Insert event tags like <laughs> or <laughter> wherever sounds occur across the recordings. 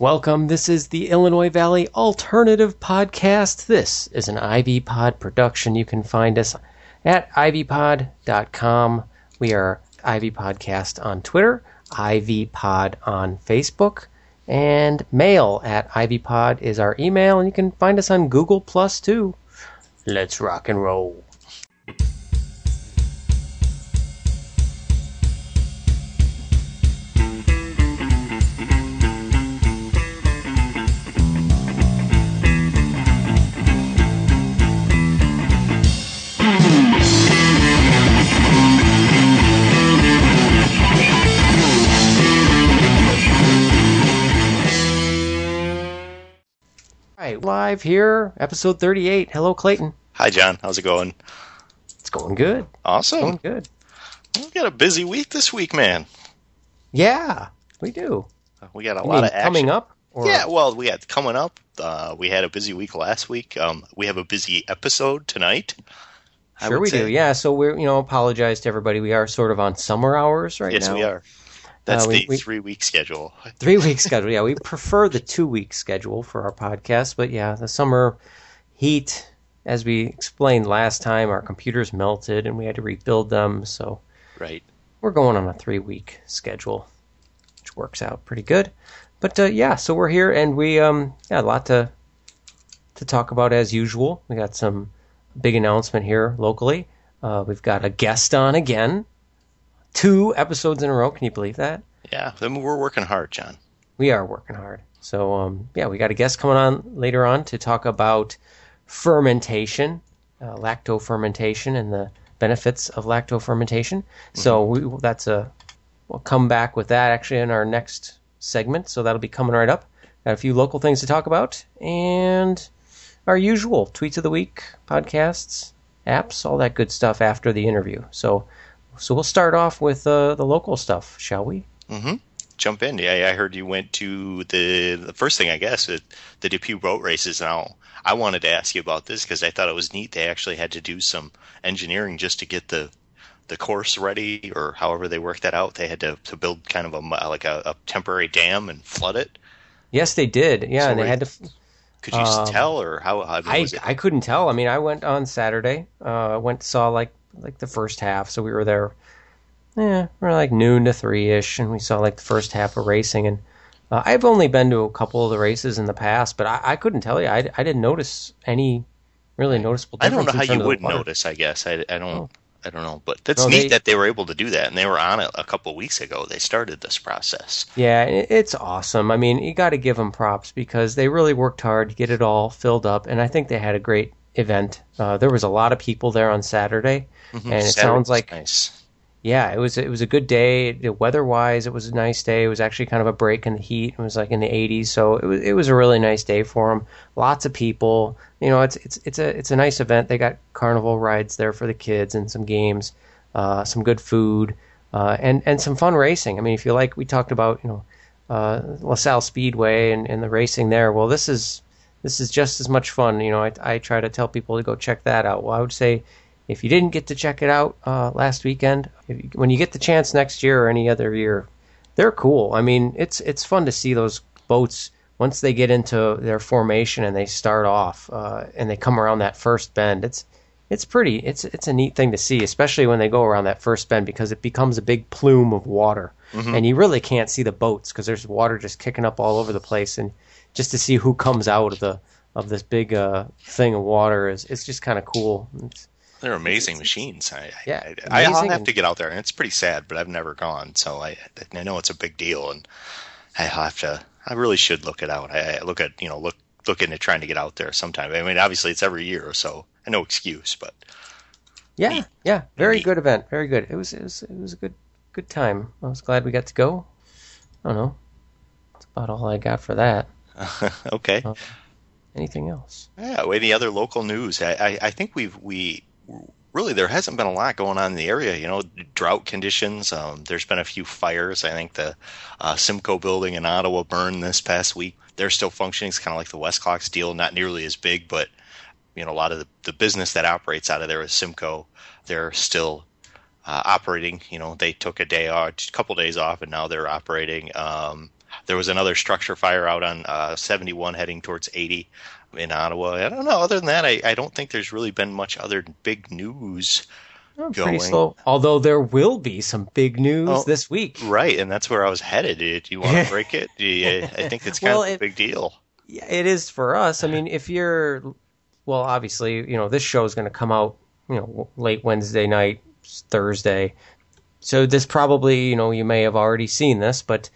Welcome. This is the Illinois Valley Alternative Podcast. This is an Ivy Pod production. You can find us at ivypod.com. We are Ivy Podcast on Twitter, Ivy Pod on Facebook, and mail at ivypod is our email, and you can find us on Google Plus too. Let's rock and roll. Live here, episode 38. Hello, Clayton. Hi, John. How's it going? It's going good. Awesome. Going good. We got a busy week this week, man. Yeah, we do. We got a You lot of action. coming up. Or, Yeah, well, we had coming up. Uh, we had a busy week last week. Um, we have a busy episode tonight. Sure, we say. do. Yeah, so we're you know apologize to everybody. We are sort of on summer hours right now. Yes, now. we are. That's Uh, we- the we- three-week schedule. <laughs> Three week schedule. Yeah, we prefer the two week schedule for our podcast, but yeah, the summer heat, as we explained last time, our computers melted and we had to rebuild them. So Right. we're going on a three week schedule, which works out pretty good. But uh, yeah, so we're here and we um yeah a lot to to talk about as usual. We got some big announcement here locally. Uh, we've got a guest on again, two episodes in a row. Can you believe that? Yeah. Then we're working hard, John. We are working hard. So um, yeah, we got a guest coming on later on to talk about fermentation, uh, lacto fermentation, and the benefits of lacto fermentation. So we, that's a we'll come back with that actually in our next segment. So that'll be coming right up. Got a few local things to talk about, and our usual tweets of the week, podcasts, apps, all that good stuff after the interview. So so we'll start off with uh, the local stuff, shall we? Mm-hmm. Jump in. Yeah, I heard you went to the the first thing, I guess, it, the DePue boat races. Now, I wanted to ask you about this because I thought it was neat. They actually had to do some engineering just to get the the course ready, or however they worked that out. They had to, to build kind of a like a, a temporary dam and flood it. Yes, they did. Yeah, So and they had to. Could you Um, tell, or how? how I, it? I couldn't tell. I mean, I went on Saturday. Uh, I went saw like like the first half, so we were there. Yeah, we are like noon to three ish, and we saw like the first half of racing. And uh, I've only been to a couple of the races in the past, but I, I couldn't tell you. I, I didn't notice any really noticeable. I don't know how you would notice. I guess I, I don't. Oh. I don't know, but that's No, neat they- that they were able to do that, and they were on it a couple of weeks ago. They started this process. Yeah, it's awesome. I mean, you got to give them props because they really worked hard to get it all filled up, and I think they had a great event. Uh, there was a lot of people there on Saturday, and it Saturday sounds like nice. yeah, it was it was a good day. Weather wise, it was a nice day. It was actually kind of a break in the heat. It was like in the 80s, so it was it was a really nice day for them. Lots of people. You know, it's it's it's a it's a nice event. They got carnival rides there for the kids and some games, uh, some good food, uh, and and some fun racing. I mean, if you like, we talked about you know uh, LaSalle Speedway and, and the racing there. Well, this is this is just as much fun. You know, I, I try to tell people to go check that out. Well, I would say if you didn't get to check it out uh, last weekend, if you, when you get the chance next year or any other year, they're cool. I mean, it's it's fun to see those boats once they get into their formation and they start off uh, and they come around that first bend. It's it's pretty. It's it's a neat thing to see, especially when they go around that first bend because it becomes a big plume of water, and you really can't see the boats because there's water just kicking up all over the place, and just to see who comes out of the of this big uh, thing of water is it's just kind of cool. It's, They're amazing machines. I, Yeah, I, I, I'll have to get out there, and it's pretty sad, but I've never gone, so I I know it's a big deal, and I have to. I really should look it out. I, I look at you know look look into trying to get out there sometime. I mean, obviously it's every year, so no excuse, but Yeah, Neat. yeah, very Neat. good event. Very good. It was it was it was a good good time. I was glad we got to go. I don't know. That's about all I got for that. <laughs> okay. Uh, Anything else? Yeah. Any other local news? I, I, I think we've we really there hasn't been a lot going on in the area. You know, drought conditions. Um, there's been a few fires. I think the uh, Simcoe building in Ottawa burned this past week. They're still functioning. It's kind of like the Westclox deal, not nearly as big, but you know, a lot of the, the business that operates out of there is Simcoe. They're still uh, operating. You know, they took a day off, a couple days off, and now they're operating. Um, there was another structure fire out on uh, 71 heading towards 80 in Ottawa. I don't know. Other than that, I, I don't think there's really been much other big news. Oh, going. pretty slow. Although there will be some big news Oh, this week. Right, and that's where I was headed. Do you want to break it? You- I think it's <laughs> kind Well, of a it- big deal. Yeah, it is for us. I mean, if you're, well, obviously, you know, this show is going to come out, you know, late Wednesday night, Thursday. So this probably, you know, you may have already seen this, but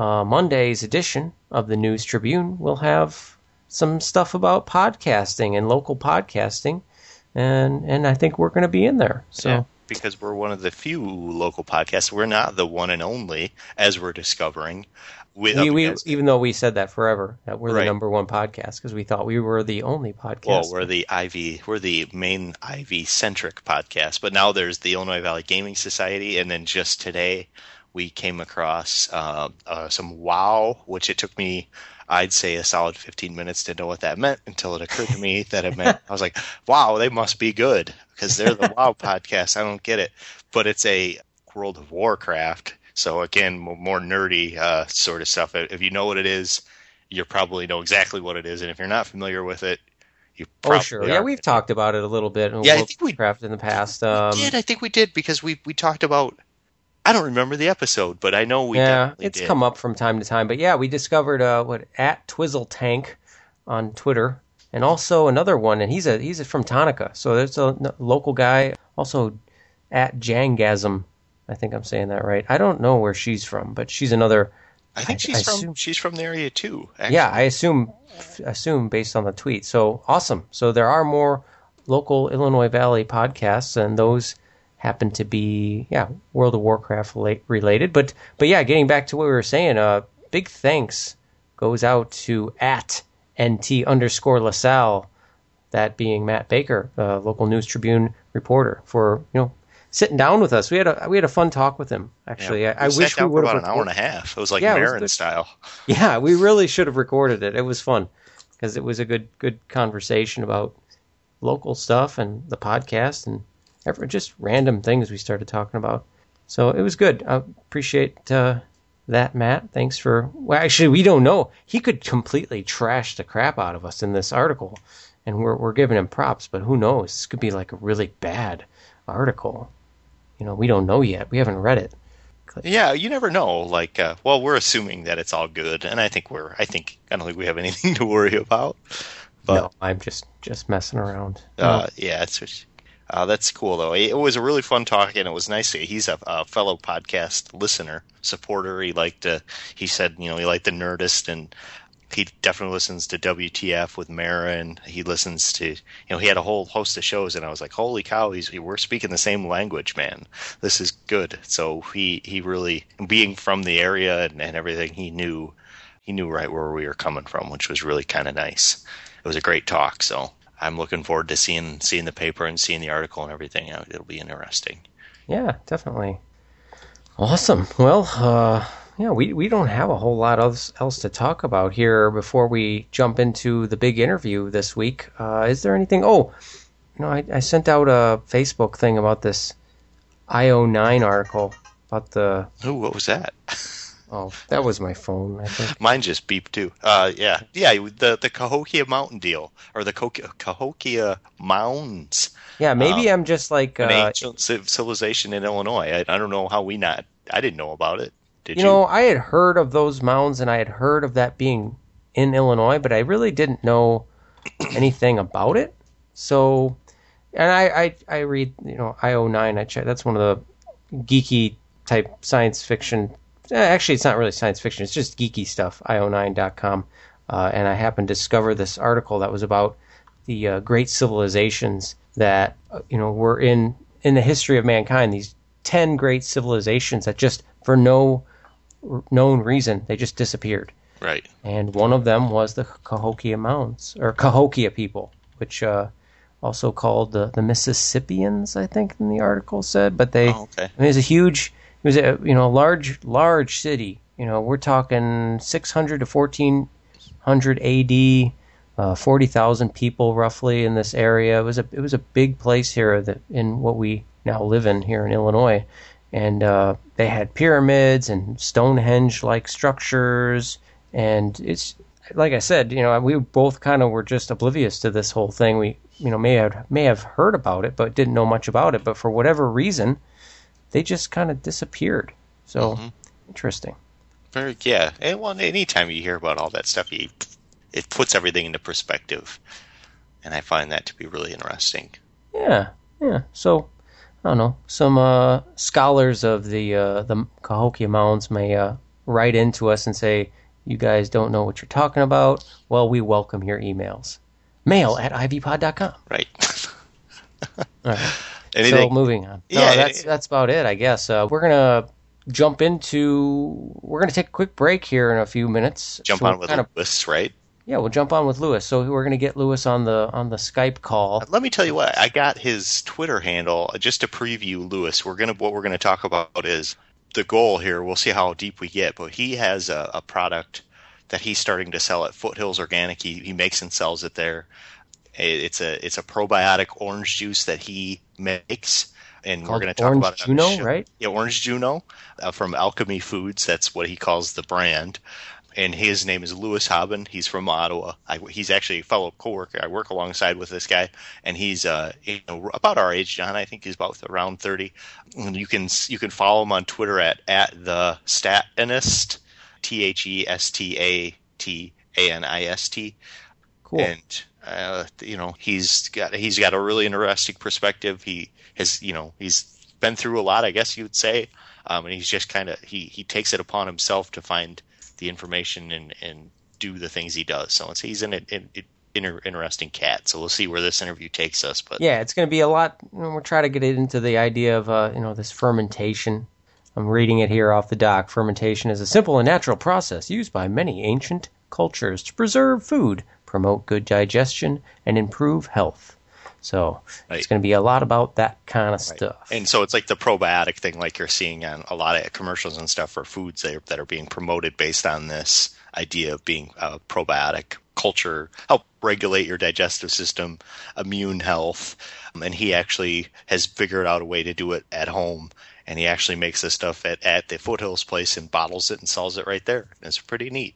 uh, Monday's edition of the News Tribune will have some stuff about podcasting and local podcasting, and and I think we're going to be in there. So. Yeah, because we're one of the few local podcasts. We're not the one and only, as we're discovering. With, We, we, even though we said that forever, that we're Right. the number one podcast because we thought we were the only podcast. well, we're the Ivy, we're the main Ivy centric podcast. But now there's the Illinois Valley Gaming Society, and then just today we came across uh, uh, some WoW, which it took me, I'd say, a solid 15 minutes to know what that meant until it occurred to me <laughs> that it meant I was like, wow, they must be good because they're the WoW podcast. I don't get it, but it's a World of Warcraft. So again, more nerdy uh, sort of stuff. If you know what it is, you probably know exactly what it is, and if you're not familiar with it, you Oh, sure. are. Yeah, we've talked about it a little bit in Yeah, I think we- Craft in the past. Um, we did. I think we did because we we talked about. I don't remember the episode, but I know we yeah, it's did. come up from time to time. But yeah, we discovered uh, what at Twizzle Tank on Twitter, and also another one, and he's a he's from Tonica, so there's a local guy. Also at Jangasm, I think I'm saying that right. I don't know where she's from, but she's another. I think I- she's I from assume- she's from the area too. Actually. Yeah, I assume assume based on the tweet. So awesome. So there are more local Illinois Valley podcasts, and those happen to be yeah World of Warcraft related. But but yeah, getting back to what we were saying, uh, big thanks goes out to at nt underscore LaSalle, that being Matt Baker, uh, local News Tribune reporter, for you know sitting down with us. We had a we had a fun talk with him. Actually, Yeah. I, I wish we would about have an hour and a half. It was like Yeah, it was style. <laughs> yeah, we really should have recorded it. It was fun because it was a good good conversation about local stuff and the podcast and ever, just random things we started talking about. So it was good. I appreciate uh, that, Matt. Thanks for. Well, actually, we don't know. He could completely trash the crap out of us in this article, and we're we're giving him props. But who knows? This could be like a really bad article. You know, we don't know yet. We haven't read it. Yeah, you never know. Like, uh, well, we're assuming that it's all good, and I think we're. I think I don't think we have <laughs> anything to worry about. But no, I'm just just messing around. Uh, yeah, it's uh, that's cool though. It was a really fun talk, and it was nice. He's a, a fellow podcast listener, supporter. He liked to. He said, you know, he liked the Nerdist, and he definitely listens to WTF with Maron, and he listens to. You know, he had a whole host of shows, and I was like, holy cow, he's we're speaking the same language, man. This is good. So he he really being from the area and, and everything, he knew he knew right where we were coming from, which was really kind of nice. It was a great talk, so I'm looking forward to seeing seeing the paper and seeing the article and everything. It'll be interesting. Yeah, definitely. Awesome. Well, uh, yeah, we, we don't have a whole lot else, else to talk about here before we jump into the big interview this week. Uh, is there anything? Oh, know, I, I sent out a Facebook thing about this IO9 article about the. Oh, what was that? <laughs> Oh, that was my phone, I think. Mine just beeped too. Uh, yeah, yeah, the the Cahokia Mountain deal or the Co- Cahokia Mounds, Yeah, maybe I'm just like. an Uh, ancient civilization in Illinois. I, I don't know how we not. I didn't know about it. Did you you? know, I had heard of those mounds and I had heard of that being in Illinois, but I really didn't know <clears throat> anything about it. So, and I, I, I read, you know, IO9. I check. That's one of the geeky type science fiction. Eh, Actually, it's not really science fiction. It's just geeky stuff. IO9.com. Uh, and I happened to discover this article that was about the uh, great civilizations that uh, you know were in in the history of mankind. These ten great civilizations that just for no r- known reason they just disappeared. right. And one of them was the Cahokia Mounds or Cahokia people, which uh, also called the the Mississippians, I think, in the article said. But they Oh, okay. I mean, it's a huge, it was a you know large large city. You know, we're talking 600 to 1400 AD, uh, 40,000 people roughly in this area. It was a it was a big place here that in what we now live in here in Illinois, and uh, they had pyramids and Stonehenge-like structures, and it's like I said, you know, we both kind of were just oblivious to this whole thing. We, you know, may have may have heard about it, but didn't know much about it. But for whatever reason, they just kind of disappeared. So Mhm. interesting. Very yeah. And well, anytime you hear about all that stuff, you, it puts everything into perspective, and I find that to be really interesting. Yeah, yeah. So I don't know. Some uh, scholars of the uh, the Cahokia Mounds may uh, write into us and say, "You guys don't know what you're talking about." Well, we welcome your emails. Mail at ivypod.com. Right. <laughs> Right. Anything? So moving on. Yeah, that's that's about it, I guess. Uh, we're gonna jump into. We're gonna take a quick break here in a few minutes. Jump So on with kind Lewis, right? yeah, we'll jump on with Lewis. So we're gonna get Lewis on the on the Skype call. Let me tell you what I got his Twitter handle just to preview Lewis. We're gonna what we're gonna talk about is the goal here. We'll see how deep we get, but he has a, a product that he's starting to sell at Foothills Organic. He, he makes and sells it there. It- It's a it's a probiotic orange juice that he makes, and we're going to talk Orange about it. Juno, show. right? Yeah, Orange Juno uh, from Alchemy Foods. That's what he calls the brand. And his name is Lewis Haben. He's from Ottawa. I, he's actually a fellow coworker. I work alongside with this guy, and he's uh, you know, about our age, John. I think he's about around thirty. And you can you can follow him on Twitter at at the Statanist, T H E S T A T A N I S T Cool. and uh, you know he's got he's got a really interesting perspective. He has you know he's been through a lot, I guess you'd say, um, and he's just kind of he he takes it upon himself to find the information and and do the things he does. So it's he's an, an, an inter, interesting cat. So we'll see where this interview takes us. But Yeah, it's going to be a lot. You know, we're trying to get it into the idea of uh, you know this fermentation. I'm reading it here off the doc. Fermentation is a simple and natural process used by many ancient cultures to preserve food, promote good digestion, and improve health. So Right. it's going to be a lot about that kind of Right. stuff. And so it's like the probiotic thing, like you're seeing on a lot of commercials and stuff for foods that are, that are being promoted based on this idea of being a probiotic culture, help regulate your digestive system, immune health. Um, And he actually has figured out a way to do it at home. And he actually makes this stuff at, at the Foothills place and bottles it and sells it right there. And it's pretty neat.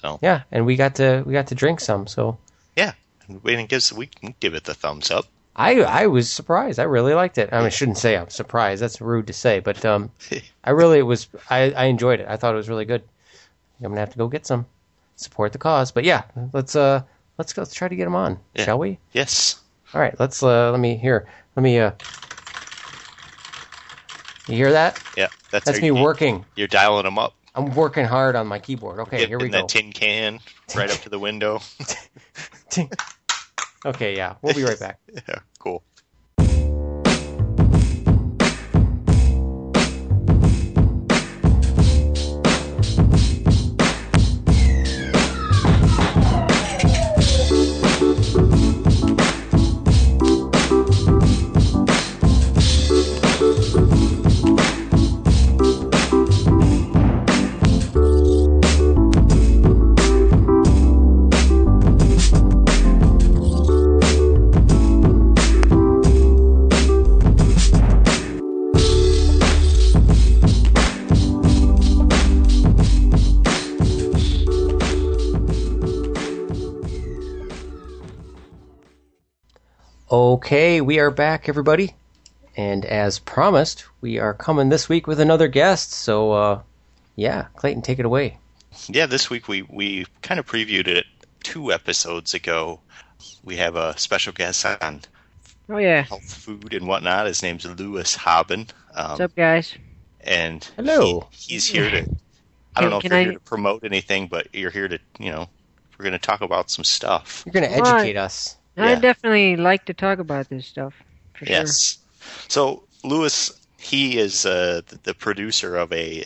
So yeah, and we got to we got to drink some. So yeah, and we can give we can give it the thumbs up. I I was surprised. I really liked it. I mean, I shouldn't say I'm surprised. That's rude to say, but um, <laughs> I really was. I, I enjoyed it. I thought it was really good. I'm gonna have to go get some, support the cause. But yeah, let's uh let's go. Let's try to get him on, Yeah. shall we? Yes. All right. Let's uh let me here. Let me uh. You hear that? Yeah. That's, That's me you- working. You're dialing them up. I'm working hard on my keyboard. Okay, Get here we in go. that tin can right up to the window. <laughs> okay, yeah, we'll be right back. <laughs> yeah, Okay, we are back, everybody. And as promised, we are coming this week with another guest. So, uh, yeah, Clayton, take it away. Yeah, this week we we kind of previewed it two episodes ago. We have a special guest on Oh yeah. health food and whatnot. His name's Lewis Haben. Um, What's up, guys? and Hello. he- he's here to. I don't Can- know if can you're I- here to promote anything, but you're here to, you know, we're going to talk about some stuff. You're going to Right. educate us. I Yeah. definitely like to talk about this stuff. For sure. Yes. So Lewis, he is uh, the, the producer of a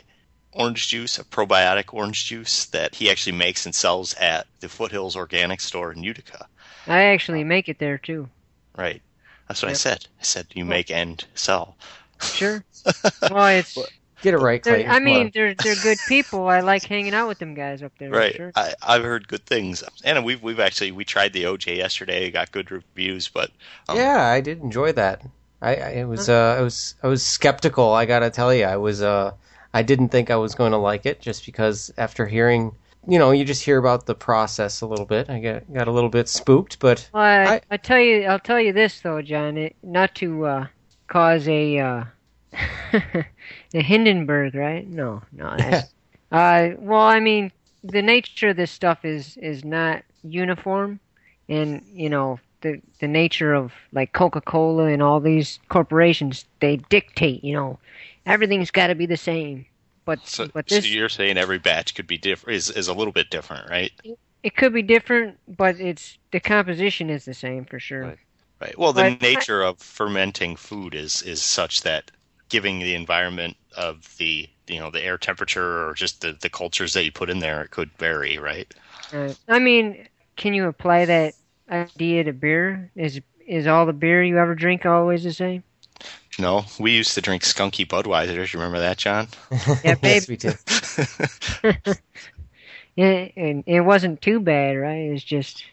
orange juice, a probiotic orange juice that he actually makes and sells at the Foothills Organic Store in Utica. I actually make it there too. Right. That's what I said. I said you make and sell. Sure. <laughs> well, it's. Get it right, they're- I mean, on. they're they're good people. I like hanging out with them guys up there. for Right. Sure. I, I've heard good things, and we've we've actually we tried the OJ yesterday, got good reviews, but um, yeah, I did enjoy that. I, I it was uh, I was I was skeptical. I gotta tell you, I was uh, I didn't think I was going to like it just because after hearing, you know, you just hear about the process a little bit. I got got a little bit spooked, but Well, I, I- I tell you, I'll tell you this though, John. It, not to uh, cause a uh, <laughs> the Hindenburg, right? No, no. <laughs> That's, uh, well, I mean, the nature of this stuff is is not uniform, and you know the the nature of like Coca Cola and all these corporations, they dictate. You know, everything's got to be the same. But So, but so you're saying every batch could be different is is a little bit different, right? it could be different, but it's the composition is the same for sure. Right. Right. Well, the But I- nature of fermenting food is is such that giving the environment of the you know the air temperature or just the the cultures that you put in there it could vary, right? Uh, I mean, can you apply that idea to beer? Is is all the beer you ever drink always the same? No, we used to drink skunky Budweisers. You remember that, John? Yeah, <laughs> yes, babe. we <laughs> did. Yeah, and it wasn't too bad, right? It's just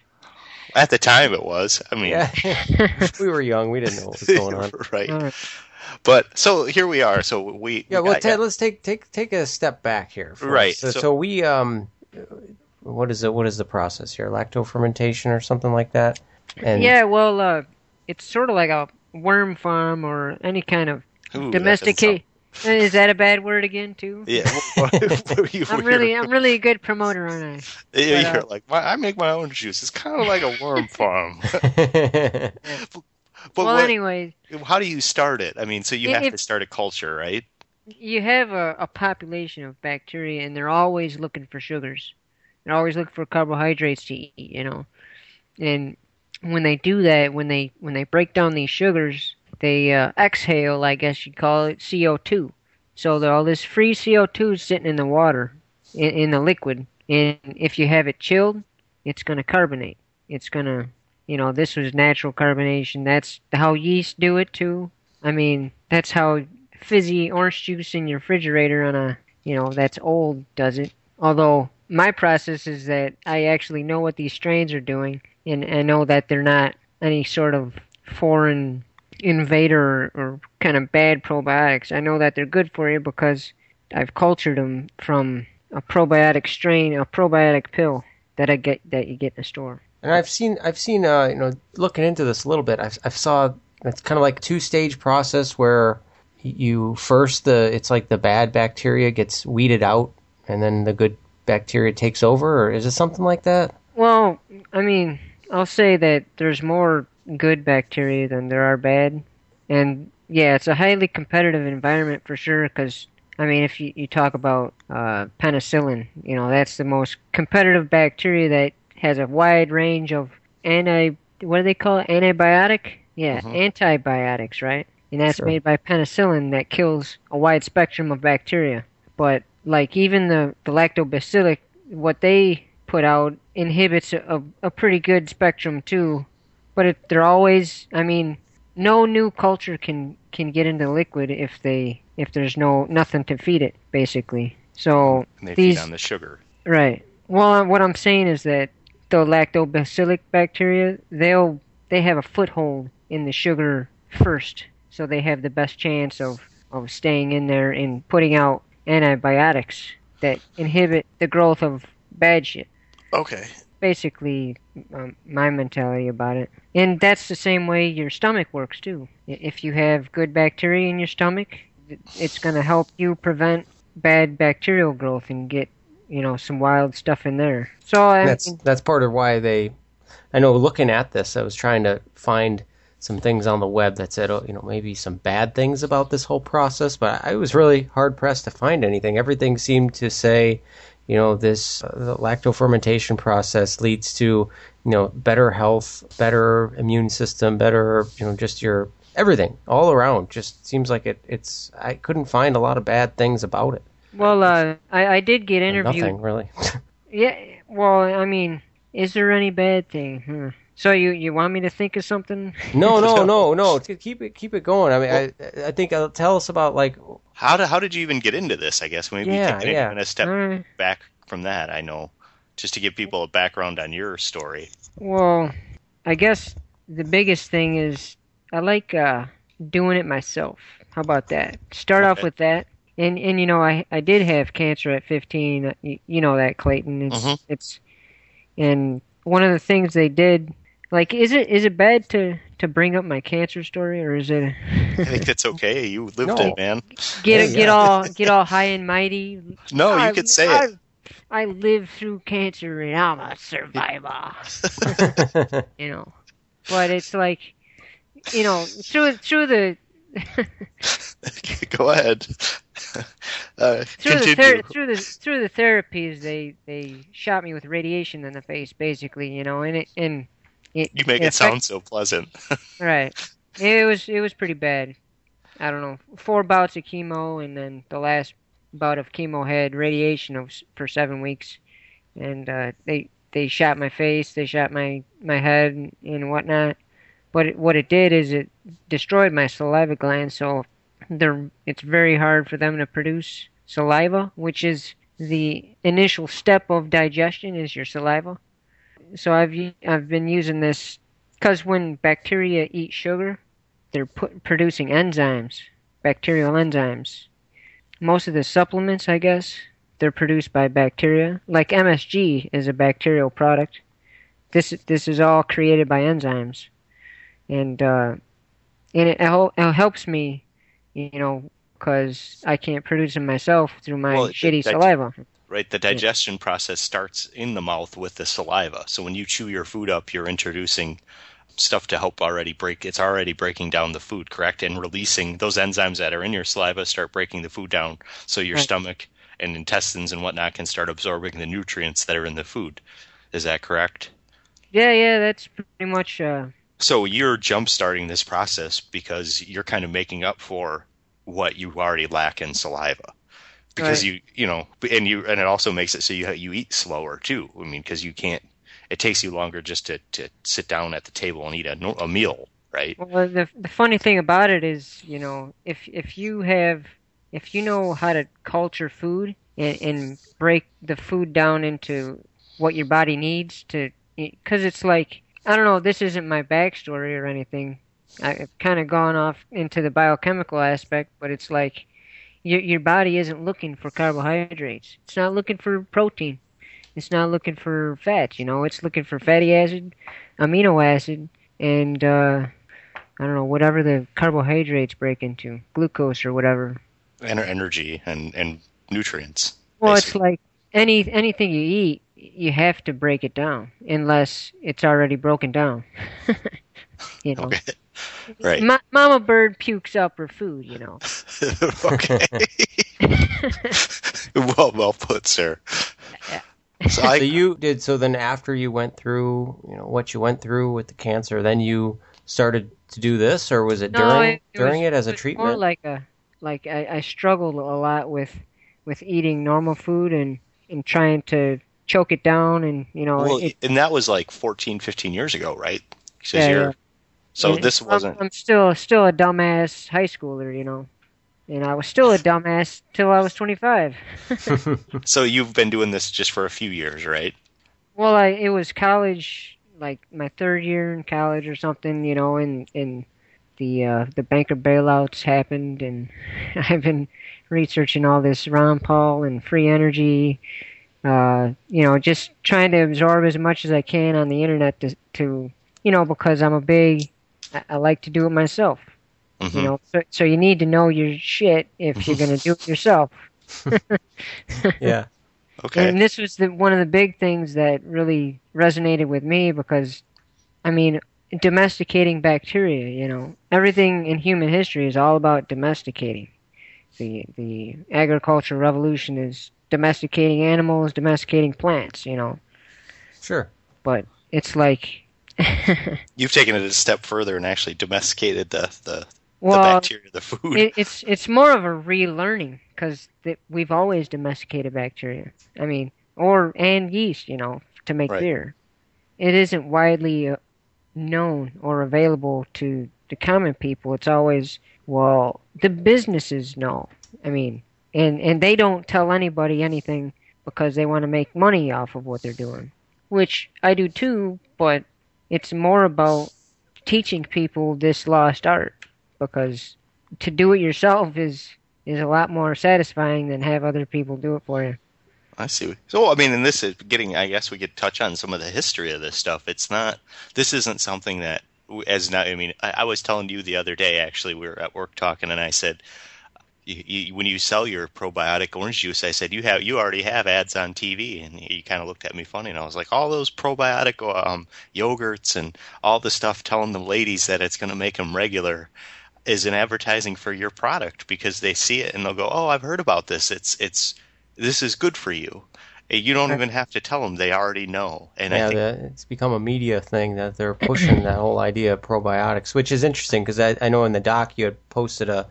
At the time, it was. I mean, Yeah, <laughs> we were young. We didn't know what was going on. right. But so here we are. So we Yeah, we well, got- Ted, let's take take take a step back here. for. Right, So, so- so we um, what is it? What is the process here? Lacto fermentation or something like that? And yeah. Well, uh, it's sort of like a worm farm or any kind of Ooh, that domesticate. <laughs> Is that a bad word again too? Yeah. <laughs> you <laughs> I'm really, I'm really a good promoter, aren't I? Yeah, but, you're uh, like, "Well, I make my own juice. It's kind of like a worm farm. <laughs> But well, what, anyway, how do you start it? I mean, so you have to start a culture, right? you have a, a population of bacteria, and they're always looking for sugars. They're always looking for carbohydrates to eat, you know. And when they do that, when they when they break down these sugars, they uh, exhale, I guess you'd call it CO two. So all this free CO two is sitting in the water, in, in the liquid, and if you have it chilled, it's going to carbonate. It's going to, you know, this was natural carbonation. That's how yeast do it too. I mean, that's how fizzy orange juice in your refrigerator on a, you know, that's old does it. Although my process is that I actually know what these strains are doing, and I know that they're not any sort of foreign invader or, or kind of bad probiotics. I know that they're good for you because I've cultured them from a probiotic strain, a probiotic pill that I get that you get in the store. And I've seen, I've seen, uh, you know, looking into this a little bit. I've, I've saw it's kind of like a two stage process where you first the it's like the bad bacteria gets weeded out, and then the good bacteria takes over, or is it something like that? Well, I mean, I'll say that there's more good bacteria than there are bad. And yeah, it's a highly competitive environment for sure because, I mean, if you, you talk about uh, penicillin, you know, that's the most competitive bacteria that has a wide range of anti, what do they call it? Antibiotic? Yeah, mm-hmm. antibiotics, right? And that's Sure. made by penicillin that kills a wide spectrum of bacteria. But like even the, the lactobacillic, what they put out inhibits a, a pretty good spectrum too. But it, they're always, I mean, no new culture can can get into liquid if they if there's no nothing to feed it basically. So And they these feed on the sugar. Right. Well, what I'm saying is that the lactobacillic bacteria, they'll they have a foothold in the sugar first, so they have the best chance of of staying in there and putting out antibiotics that inhibit the growth of bad shit. Okay. Basically, um, my mentality about it, and that's the same way your stomach works too. If you have good bacteria in your stomach, it's going to help you prevent bad bacterial growth and get you know some wild stuff in there. So I that's mean, that's part of why they. I know looking at this, I was trying to find some things on the web that said, oh, you know, maybe some bad things about this whole process, but I was really hard pressed to find anything. Everything seemed to say, you know, this uh, the lactofermentation process leads to, you know, better health, better immune system, better, you know, just your everything all around. Just seems like it. It's I couldn't find a lot of bad things about it. Well, uh, I, I did get interviewed. Nothing really. <laughs> Yeah. Well, I mean, is there any bad thing? Hmm. So you you want me to think of something? No, <laughs> no, no, no. Keep it, keep it going. I mean, I, I think uh, tell us about like, How do, how did you even get into this? I guess maybe Yeah, you can yeah. kind of step Uh, back from that. I know, just to give people a background on your story. Well, I guess the biggest thing is I like uh doing it myself. How about that? Start off with that. And and you know I I did have cancer at 15. You, you know that Clayton. It's Mhm. it's and one of the things they did like is it is it bad to to bring up my cancer story or is it I think that's okay. You <laughs> lived No. it, man. get Yeah, get all get all high and mighty? No, I- you could say I, it. I lived through cancer and I'm a survivor. <laughs> you know. But it's like, you know, through through the <laughs> Go ahead. <laughs> Uh, through the ther- through the through the therapies, they they shot me with radiation in the face, basically, you know, and it and it you make it it sound so pleasant. <laughs> right. It was it was pretty bad. I don't know, four bouts of chemo, and then the last bout of chemo had radiation of, for seven weeks, and uh, they they shot my face, they shot my my head and, and whatnot. But it, what it did is it destroyed my saliva glands, so they're it's very hard for them to produce saliva, which is the initial step of digestion is your saliva. So I've I've been using this because when bacteria eat sugar, they're put, producing enzymes, bacterial enzymes. Most of the supplements, I guess, they're produced by bacteria. Like MSG is a bacterial product. This this is all created by enzymes, and uh, and it, it helps me, you know, because I can't produce them myself through my Well, shitty that- saliva. right? The digestion process starts in the mouth with the saliva. So when you chew your food up, you're introducing stuff to help already break. It's already breaking down the food, correct? And releasing those enzymes that are in your saliva start breaking the food down, so your Right. stomach and intestines and whatnot can start absorbing the nutrients that are in the food. Is that correct? Yeah, yeah, that's pretty much. Uh, So you're jump starting this process because you're kind of making up for what you already lack in saliva. Because Right. you, you know, and you, and it also makes it so you you eat slower too. I mean, because you can't. It takes you longer just to, to sit down at the table and eat a, a meal, right? Well, the the funny thing about it is, you know, if if you have if you know how to culture food and, and break the food down into what your body needs to, because it's like I don't know, this isn't my backstory or anything. I've kind of gone off into the biochemical aspect, but it's like your your body isn't looking for carbohydrates. It's not looking for protein. It's not looking for fats. You know, it's looking for fatty acid, amino acid, and uh, I don't know whatever the carbohydrates break into, glucose or whatever. And energy and and nutrients. Well, it's like any anything you eat, you have to break it down unless it's already broken down. <laughs> you know, Okay. <laughs> Right. Ma- Mama bird pukes up her food. You know. <laughs> okay. <laughs> well, well put, sir. Yeah. So I, so you did so then after you went through you know what you went through with the cancer then you started to do this or was it No, during it- it during was- it as a treatment More like a like I, I struggled a lot with with eating normal food and and trying to choke it down and you know well, it, and that was like 14, 15 years ago, right? 'Cause Yeah, you're- yeah. So and this wasn't. I'm, still still a dumbass high schooler, you know, and I was still a <laughs> dumbass till I was 25. <laughs> So you've been doing this just for a few years, right? Well, I it was college, like my third year in college or something, you know, and and the uh, the banker bailouts happened, and <laughs> I've been researching all this Ron Paul and free energy, uh, you know, just trying to absorb as much as I can on the internet to to you know because I'm a big I, I like to do it myself, Mhm. you know, so so you need to know your shit if you're gonna do it yourself. <laughs> yeah <laughs> Okay. And this was the, one of the big things that really resonated with me because, I mean, domesticating bacteria. You know, everything in human history is all about domesticating. The the agricultural revolution is domesticating animals, domesticating plants. You know, sure but it's like, <laughs> You've taken it a step further and actually domesticated the the, the well, bacteria, the food. it, it's it's more of a relearning because we've always domesticated bacteria. I mean, or and yeast, you know, to make Right. beer. It isn't widely uh, known or available to the common people. It's always well, the businesses know. I mean, and and they don't tell anybody anything because they want to make money off of what they're doing, which I do too. But it's more about teaching people this lost art because to do it yourself is is a lot more satisfying than have other people do it for you. I see. So, I mean, and this is getting, I guess we could touch on some of the history of this stuff. It's not, this isn't something that, as not, I mean, I, I was telling you the other day, actually, we were at work talking, and I said, you, you, when you sell your probiotic orange juice, I said you have you already have ads on TV, and he kind of looked at me funny, and I was like, all those probiotic um, yogurts and all the stuff telling the ladies that it's going to make them regular is an advertising for your product because they see it and they'll go, oh, I've heard about this. It's it's this is good for you. You don't even have to tell them; they already know. And yeah, I think the, it's become a media thing that they're pushing that whole idea of probiotics, which is interesting because I, I know in the doc you had posted a,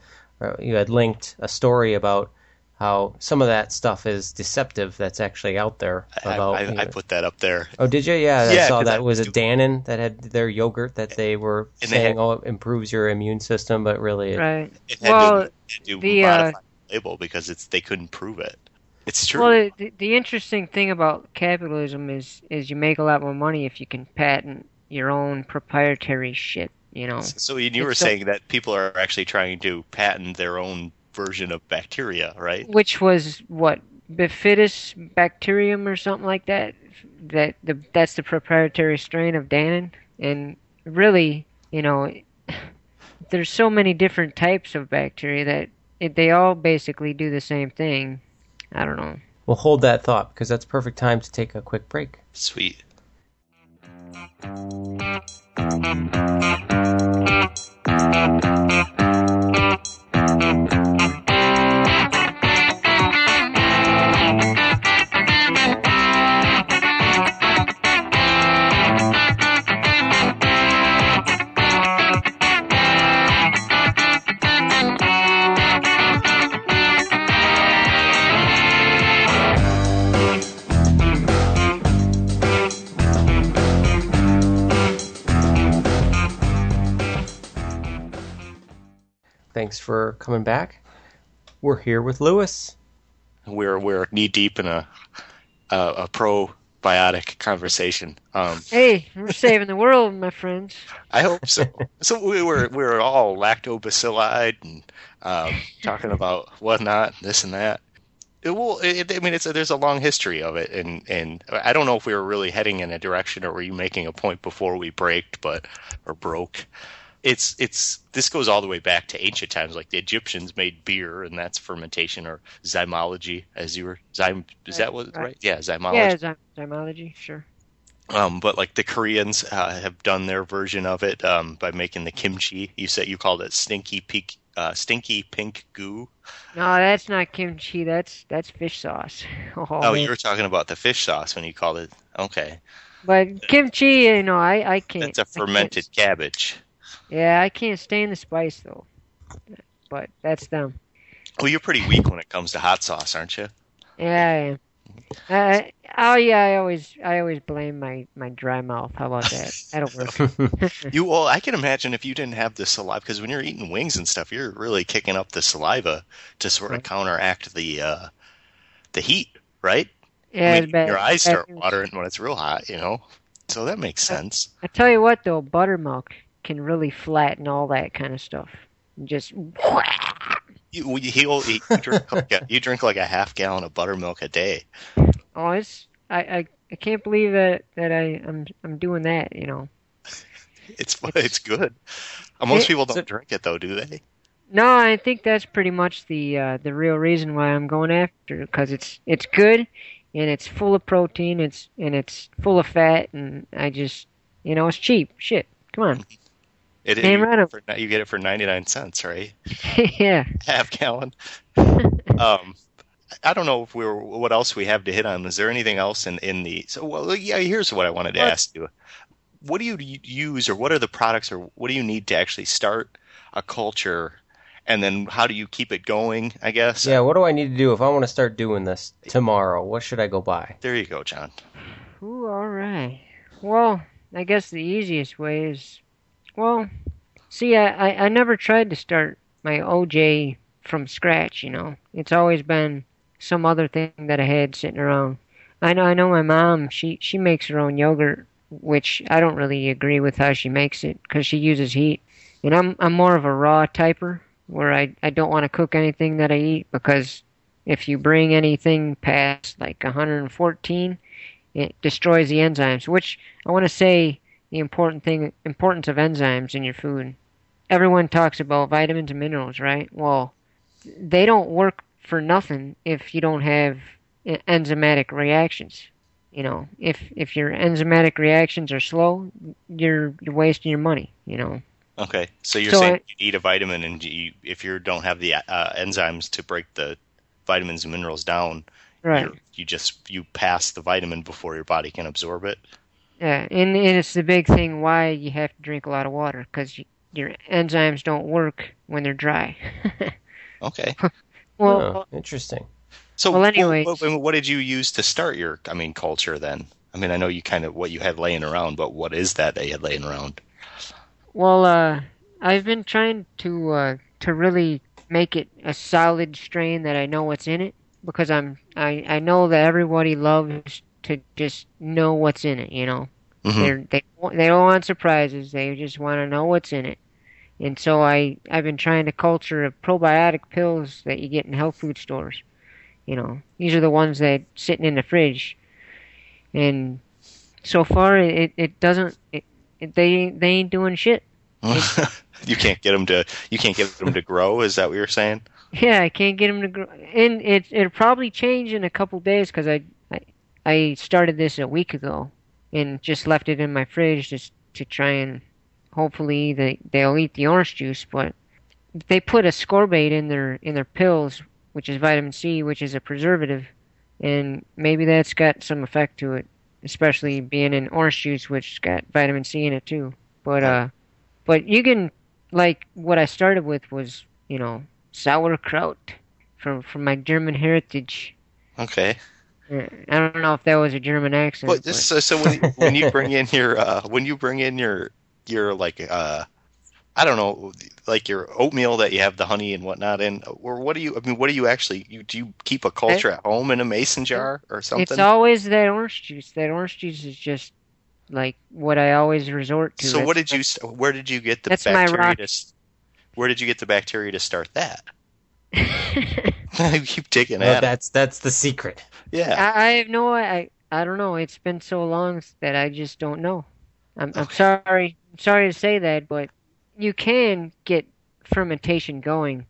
you had linked a story about how some of that stuff is deceptive that's actually out there. About, I, I, you know- I put that up there. Oh, did you? Yeah, Yeah, I saw that. I Was was it Dannon that had their yogurt that they were And they saying, had- oh, it improves your immune system, but really, it, Right. It had Well, to, to the, uh, the label because it's they couldn't prove it. It's true. Well, the, the interesting thing about capitalism is is you make a lot more money if you can patent your own proprietary shit. You know. So you you were so- saying that people are actually trying to patent their own version of bacteria, right? which was what bifidus bacterium or something like that. That the that's the proprietary strain of Dannon, and really, you know, <sighs> there's so many different types of bacteria that it, they all basically do the same thing. I don't know. we'll hold that thought because that's perfect time to take a quick break. Sweet. Thank you. Thanks for coming back. We're here with Lewis. We're we're knee deep in a a, a probiotic conversation. Um, Hey, we're saving the world, my friends. I hope so. so we were we were all lactobacilli and um, talking about whatnot, this and that. It will. It, I mean, it's a, there's a long history of it, and and I don't know if we were really heading in a direction or were you making a point before we braked, but or broke. It's it's this goes all the way back to ancient times. Like the Egyptians made beer, and that's fermentation or zymology, as you were. Zym, is that what Right. right? Yeah, zymology. Yeah, zy- zymology, sure. Um, but like the Koreans uh, have done their version of it um, by making the kimchi. You said you called it stinky pink, uh, stinky pink goo. No, that's not kimchi. That's that's fish sauce. Oh, <laughs> Oh, you were talking about the fish sauce when you called it. Okay, But kimchi, you know, I I can't. that's a fermented cabbage. Yeah, I can't stand the spice though. But that's them. Well, you're pretty weak when it comes to hot sauce, aren't you? Yeah, I am. Uh, oh yeah, I always I always blame my my dry mouth. How about that? That'll work. <laughs> You well, I can imagine if you didn't have the saliva, because when you're eating wings and stuff, you're really kicking up the saliva to sort of counteract the uh, the heat, right? Yeah, I mean, bad. your eyes start watering when it's real hot, you know. So that makes sense. I tell you what though, buttermilk can really flatten all that kind of stuff. Just <laughs> You he'll, you drink like a, you drink like a half gallon of buttermilk a day. oh, it's I I, I can't believe that that I I'm I'm doing that. You know. It's <laughs> it's good. Uh, Most It- people don't so- drink it though, do they? No, I think that's pretty much the uh, the real reason why I'm going after it because it's it's good and it's full of protein. It's and it's full of fat, and I just you know it's cheap. Shit, come on. It, Damn you, right I'm- for, you get it for ninety nine cents, right? <laughs> yeah. Half gallon. <laughs> um, I don't know if we were what else we have to hit on. Is there anything else in in the? So well, yeah. Here's what I wanted to What? ask you. What do you use, or what are the products, or what do you need to actually start a culture? And then how do you keep it going? I guess. yeah, what do I need to do if I want to start doing this tomorrow? What should I go buy? There you go, John. Ooh, all right. Well, I guess the easiest way is, well, see, I, I, I never tried to start my OJ from scratch. You know, it's always been some other thing that I had sitting around. I know, I know, my mom, she she makes her own yogurt, which I don't really agree with how she makes it because she uses heat. and I'm I'm more of a raw typer where I I don't want to cook anything that I eat because if you bring anything past like 114, it destroys the enzymes. Which I want to say the important thing importance of enzymes in your food. Everyone talks about vitamins and minerals, right? Well, they don't work for nothing if you don't have enzymatic reactions. You know, if if your enzymatic reactions are slow, you're you're wasting your money. You know. Okay, so you're so saying I, you eat a vitamin, and you, if you don't have the uh, enzymes to break the vitamins and minerals down, right? You just you pass the vitamin before your body can absorb it. Yeah, and, and it's the big thing why you have to drink a lot of water because you, your enzymes don't work when they're dry. <laughs> okay. <laughs> well, oh, interesting. So, well, anyway, what, what, did you use to start your, I mean, culture then? I mean, I know you kind of what you had laying around, but what is that that you had laying around? Well, uh, I've been trying to uh, to really make it a solid strain that I know what's in it because I'm I I know that everybody loves to just know what's in it. You know, mm-hmm. They they don't want surprises. They just want to know what's in it. And so I I've been trying to culture of probiotic pills that you get in health food stores. You know, these are the ones that sitting in the fridge, and so far it it doesn't it, it they they ain't doing shit. <laughs> you can't get them to you can't get them to grow. Is that what you're saying? Yeah, I can't get them to grow, and it it'll probably change in a couple days because I, I started this a week ago and just left it in my fridge just to try and hopefully they they'll eat the orange juice, but they put ascorbate in their in their pills which is vitamin C, which is a preservative, and maybe that's got some effect to it, especially being in orange juice, which's got vitamin C in it too. But uh, but you can like what I started with was you know sauerkraut from from my German heritage. Okay. I don't know if that was a German accent. But, but. so so when, when you bring in your uh, when you bring in your your like uh I don't know, like your oatmeal that you have the honey and whatnot in, or what do you? I mean, what do you actually? You, do you keep a culture at home in a mason jar or something? It's always that orange juice. That orange juice is just like what I always resort to. So, what did you? Where did you get the that's bacteria? To, where did you get the bacteria to start that? <laughs> <laughs> you keep digging well, at that's it. that's the secret. Yeah, I, I have no. I I don't know. It's been so long that I just don't know. I'm, I'm sorry. I'm sorry to say that, but you can get fermentation going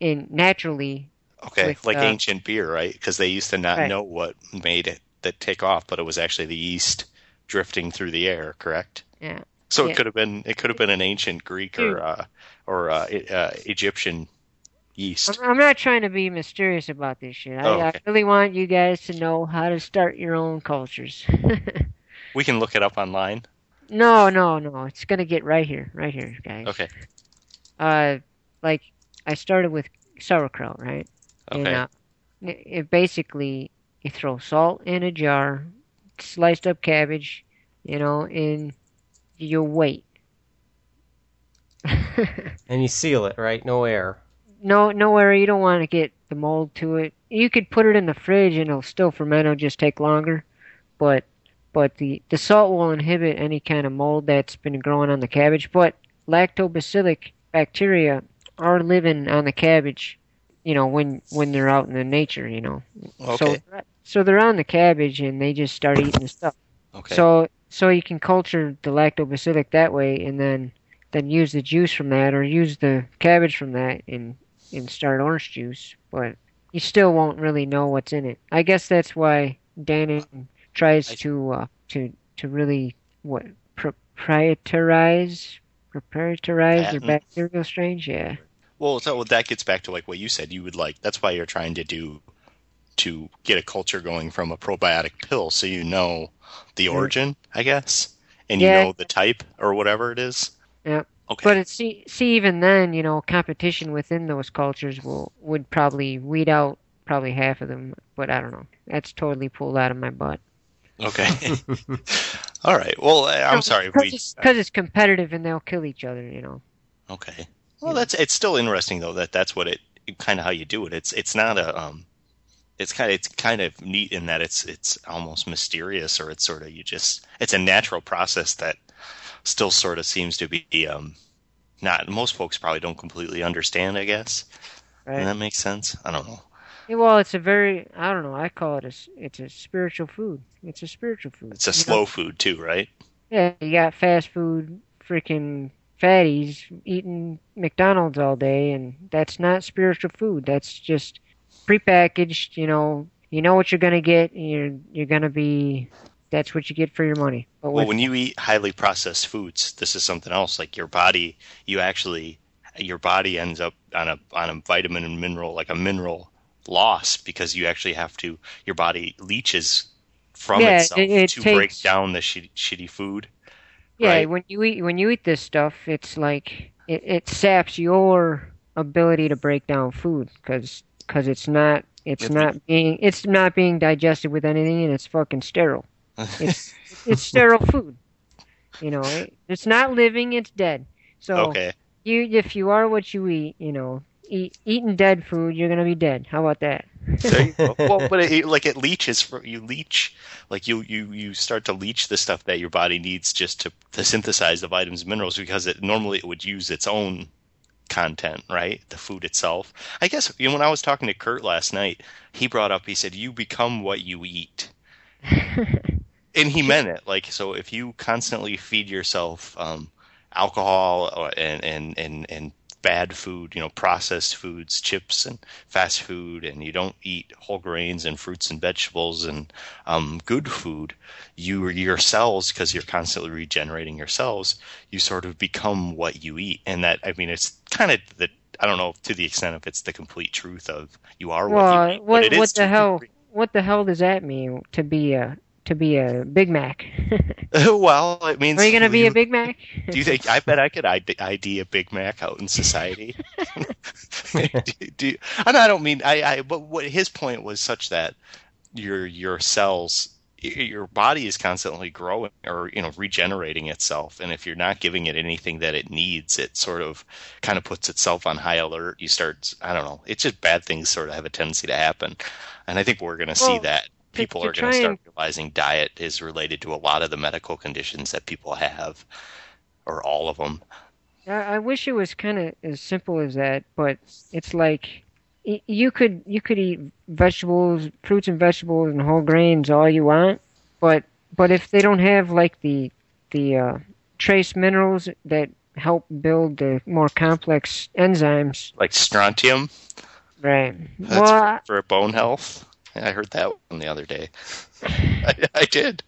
in naturally. Okay, with, like uh, ancient beer, right? Because they used to not right. know what made it that take off, but it was actually the yeast drifting through the air. Correct. Yeah. So yeah. it could have been it could have been an ancient Greek or uh, or uh, uh, Egyptian yeast. I'm not trying to be mysterious about this shit. I, oh, okay. I really want you guys to know how to start your own cultures. <laughs> we can look it up online. No, no, no. It's gonna get right here, right here, guys. Okay. Uh, like I started with sauerkraut, right? Okay. And, uh, it, it basically you throw salt in a jar, sliced up cabbage, you know, and you wait. <laughs> and you seal it, right? No air. No, no worry. You don't want to get the mold to it. You could put it in the fridge and it'll still ferment. It'll just take longer, but but the, the salt will inhibit any kind of mold that's been growing on the cabbage. But lactobacillic bacteria are living on the cabbage, you know, when when they're out in the nature, you know. Okay. So so they're on the cabbage and they just start eating the stuff. Okay. So so you can culture the lactobacillic that way and then then use the juice from that or use the cabbage from that and and start orange juice, but you still won't really know what's in it. I guess that's why Dannon tries to uh, to to really what proprietarize proprietarize your bacterial strains. Yeah. Well, so that gets back to like what you said. You would like that's why you're trying to do to get a culture going from a probiotic pill, so you know the origin, I guess, and you know the type or whatever it is. Yeah. Okay. But it's, see, see, even then, you know, competition within those cultures will would probably weed out probably half of them. But I don't know. That's totally pulled out of my butt. Okay. <laughs> All right. Well, I'm no, sorry. Because it's, it's, competitive and they'll kill each other, you know. Okay. Well, that's it's still interesting though that that's what it kind of how you do it. It's it's not a um, it's kind of it's kind of neat in that it's it's almost mysterious or it's sort of you just it's a natural process that still sort of seems to be um not most folks probably don't completely understand. I guess. Right. And that makes sense. I don't know. Yeah, well, it's a very I don't know. I call it a it's a spiritual food. It's a spiritual food. It's a you know? slow food too, right? Yeah, you got fast food, freaking fatties eating McDonald's all day, and that's not spiritual food. That's just prepackaged. You know, you know what you're gonna get. And you're you're gonna be. That's what you get for your money. But Well, when you eat highly processed foods, this is something else. Like your body, you actually, your body ends up on a on a vitamin and mineral, like a mineral loss, because you actually have to. Your body leaches from Yeah, itself it- it to break down the shitty, shitty food. yeah, right. when you eat when you eat this stuff, it's like it, it saps your ability to break down food because it's not it's If not being it's not being digested with anything, and it's fucking sterile. <laughs> It's it's sterile food. You know, it, it's not living; it's dead. So okay. you, if you are what you eat, you know, eat, eating dead food, you're gonna be dead. How about that? There you go. <laughs> well, but it, like it leaches for you leach like you you you start to leach the stuff that your body needs just to, to synthesize the vitamins and minerals because it normally it would use its own content, right? The food itself. I guess you know, when I was talking to Kurt last night, he brought up he said you become what you eat. <laughs> and he meant it. Like so if you constantly feed yourself um alcohol and and and and bad food, you know, processed foods, chips and fast food, and you don't eat whole grains and fruits and vegetables and um, good food, you your cells, because you're constantly regenerating your cells, you sort of become what you eat, and that I mean, it's kind of the I don't know to the extent of it's the complete truth of you are what well, you eat. what what the hell? What the hell does that mean to be a to be a Big Mac? <laughs> <laughs> well, it means Are you gonna be a Big Mac? <laughs> Do you think? I bet I could ID, ID a Big Mac out in society. do, do, and I don't mean I, I. But what his point was such that your your cells, your body is constantly growing or you know regenerating itself, and if you're not giving it anything that it needs, it sort of kind of puts itself on high alert. You start, I don't know. It's just bad things sort of have a tendency to happen, and I think we're going to see that. People to are going to start and- realizing diet is related to a lot of the medical conditions that people have or all of them. I, wish it was kind of as simple as that, but it's like you could you could eat vegetables, fruits and vegetables and whole grains all you want, but but if they don't have like the the uh, trace minerals that help build the more complex enzymes, Like strontium, right? that's well, for, for bone health. I heard that one the other day. <laughs> I, I did.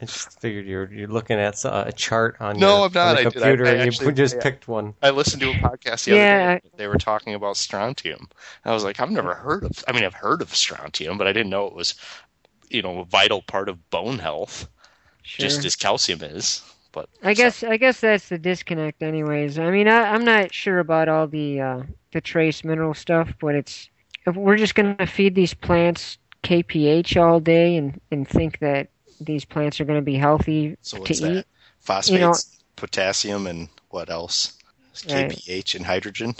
I just figured you're you're looking at a chart on No, your, I'm not. on the I did. I- computer. I and actually- you just yeah. picked one. I listened to a podcast the Yeah, other day. They were talking about strontium. I was like, I've never heard of. I mean, I've heard of strontium, but I didn't know it was, you know, a vital part of bone health, sure. just as calcium is. But I guess I guess that's the disconnect, anyways. I mean, I, I'm not sure about all the uh, the trace mineral stuff, but it's if we're just gonna feed these plants KPH all day and and think that these plants are gonna be healthy so to what's that? eat. Phosphates, You know- potassium, and what else? Right. KPH and hydrogen.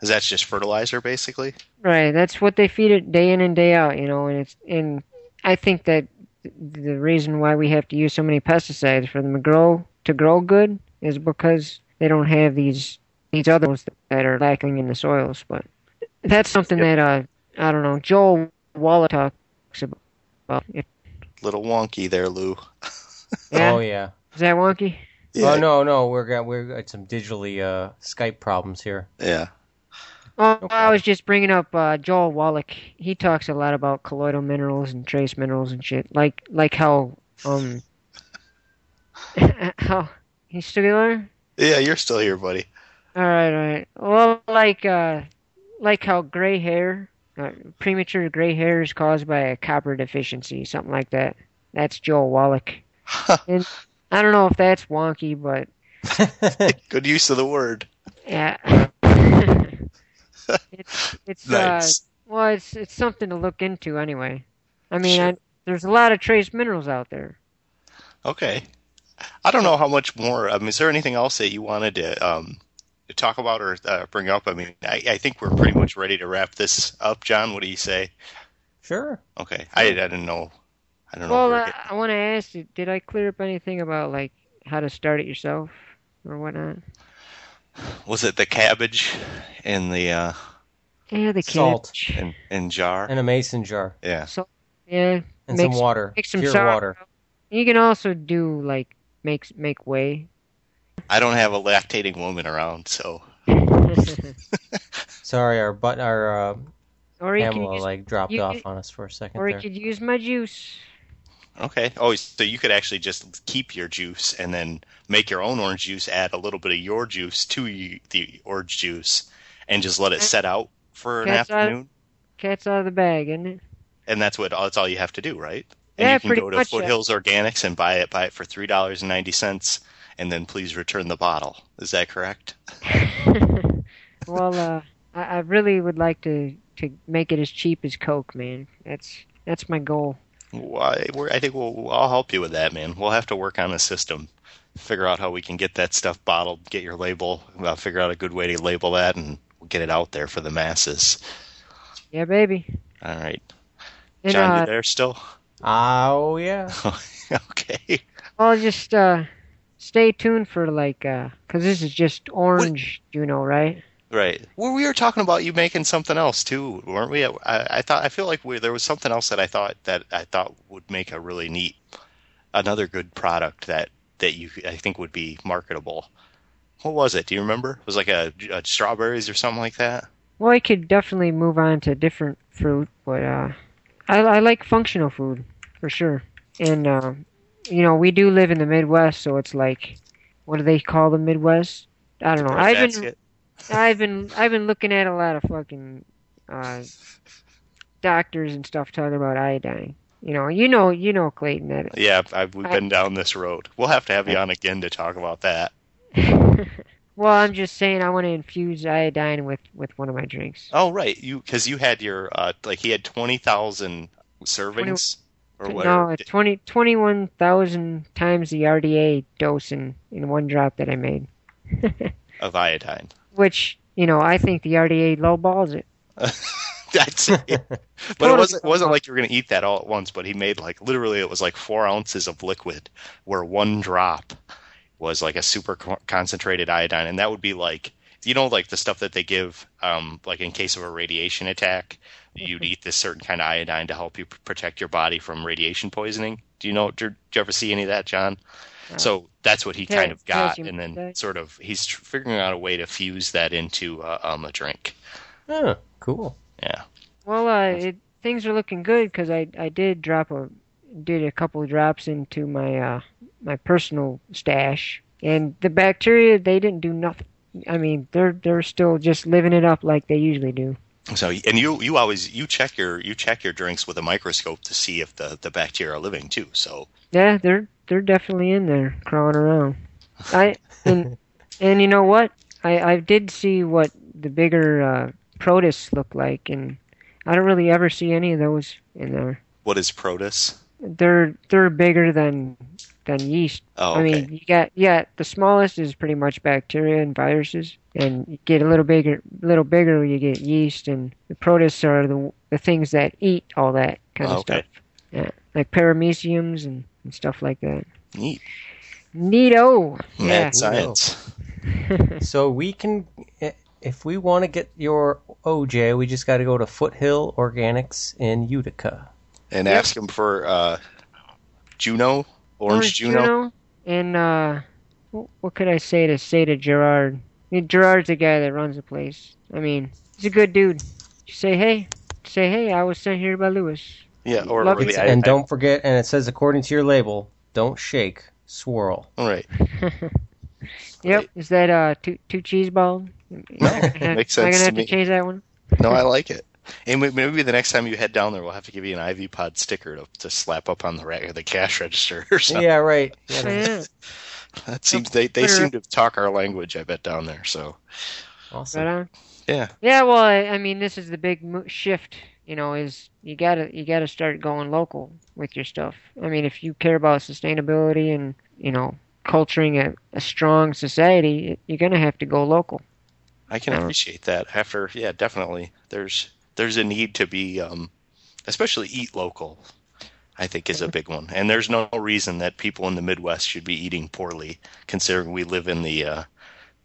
Is that just fertilizer, basically? Right, that's what they feed it day in and day out, you know, and it's and I think that the reason why we have to use so many pesticides for them to grow to grow good is because they don't have these these others that are lacking in the soils. But that's something that uh I don't know. Joel Wallach talks about. If, Little wonky there, Lou. <laughs> yeah, Oh yeah. is that wonky? Yeah. Oh no, no, we're got we're got some digitally uh, Skype problems here. Yeah. Oh, No I was just bringing up uh, Joel Wallach. He talks a lot about colloidal minerals and trace minerals and shit. Like like how um <laughs> how he's still there? Yeah, you're still here, buddy. All right, all right. Well, like uh like how gray hair, uh, premature gray hair is caused by a copper deficiency, something like that. That's Joel Wallach. <laughs> And I don't know if that's wonky, but <laughs> Good use of the word. yeah. <laughs> it's it's uh Well, it's it's something to look into anyway. I mean, Sure. I, there's a lot of trace minerals out there. Okay. I don't know how much more. Um, is there anything else that you wanted to um, to talk about or uh, bring up? I mean, I, I think we're pretty much ready to wrap this up. John, what do you say? sure. Okay. I, I didn't know. I don't know. Well, uh, I want to ask you, did I clear up anything about like how to start it yourself or whatnot? Was it the cabbage in the uh, Yeah, the Salt. cabbage. in, in jar? And a mason jar. Yeah. So, yeah, And Make some water. make some Pure sauerkraut. water. You can also do like make make whey. I don't have a lactating woman around, so <laughs> Sorry, our but our uh, or you Pamela use, like dropped you off could- on us for a second or you could use my juice. okay. Oh, so you could actually just keep your juice and then make your own orange juice. Add a little bit of your juice to y- the orange juice, and just let it set out for an Cat's out- afternoon. Cat's out of the bag, isn't it? And that's what that's all you have to do, right? And Yeah, you can go to much, yeah. Foothills Organics and buy it. Buy it for three dollars and ninety cents, and then please return the bottle. Is that correct? <laughs> well, uh, I, I really would like to to make it as cheap as Coke, man. That's that's my goal. Why? We're, I think we'll. I'll help you with that, man. We'll have to work on a system, figure out how we can get that stuff bottled, get your label, uh, figure out a good way to label that, and we'll get it out there for the masses. Yeah, baby. All right, And John, uh, you there still? Oh yeah. <laughs> okay. I'll just uh, stay tuned for like, uh 'cause this is just orange, you know, right? Right. Well, we were talking about you making something else too, weren't we? I, I thought I feel like we, there was something else that I thought that I thought would make a really neat, another good product that that you I think would be marketable. What was it? Do you remember? It was like a, a strawberries or something like that. Well, I could definitely move on to different fruit, but uh, I, I like functional food for sure. And uh, you know, we do live in the Midwest, so it's like, what do they call the Midwest? I don't know. I've been I've been I've been looking at a lot of fucking uh, doctors and stuff talking about iodine. You know, you know, you know, Clayton. That Yeah, I, we've I- been down this road. We'll have to have you on again to talk about that. <laughs> well, I'm just saying, I want to infuse iodine with with one of my drinks. Oh, right, you because you had your uh, like he had twenty thousand servings or No, whatever. it's 20 21,000 times the RDA dose in in one drop that I made. <laughs> of iodine. Which you know, I think the RDA lowballs it. <laughs> That's it. <laughs> But it wasn't it wasn't like you were gonna eat that all at once. But he made like literally it was like four ounces of liquid, where one drop was like a super concentrated iodine, and that would be like you know like the stuff that they give um like in case of a radiation attack, you'd eat this certain kind of iodine to help you protect your body from radiation poisoning. Do you know? Did you ever see any of that, John? So that's what he Ca- kind of got, and then oxide. sort of he's tr- figuring out a way to fuse that into uh, um, a drink. Oh, cool. Yeah. Well, uh, it, things are looking good because I I did drop a did a couple of drops into my uh my personal stash, and the bacteria they didn't do nothing. I mean, they're they're still just living it up like they usually do. So and you you always you check your you check your drinks with a microscope to see if the the bacteria are living too. So Yeah, they're they're definitely in there crawling around. I and <laughs> and you know what? I I did see what the bigger uh, protists look like, and I don't really ever see any of those in there. what is protus? They're they're bigger than than yeast. Oh, I mean, you got yeah. The smallest is pretty much bacteria and viruses, and you get a little bigger, little bigger, you get yeast, and the protists are the the things that eat all that kind Oh, of okay. stuff. Yeah, like parameciums and, and stuff like that. Neat. Neato. Yeah. Science. <laughs> So we can, if we want to get your OJ, we just got to go to Foothill Organics in Utica. And Yep. ask him for uh, Juno, orange, Juno. And uh, what could I say to say to Gerard? I mean, Gerard's the guy that runs the place. I mean, he's a good dude. Just say hey, say hey. I was sent here by Lewis. Yeah, or, or it. the and I- don't forget, and it says according to your label, don't shake, swirl. All <laughs> right. Yep. Right. Is that uh two two cheese balls? No, <laughs> Am I gonna makes have- Am I gonna to have me. to change that one? No, I like it. And maybe the next time you head down there, we'll have to give you an Ivy Pod sticker to, to slap up on the ra- the cash register or something. Yeah, right. <laughs> Yeah, yeah. That seems they, they seem to talk our language. I bet down there. So awesome. Right on. yeah, Yeah, well, I, I mean, this is the big mo- shift. You know, is you gotta you gotta start going local with your stuff. I mean, if you care about sustainability and you know culturing a, a strong society, you're gonna have to go local. I can appreciate that. After yeah, definitely. There's there's a need to be, um, especially eat local. I think is a big one, and there's no reason that people in the Midwest should be eating poorly, considering we live in the uh,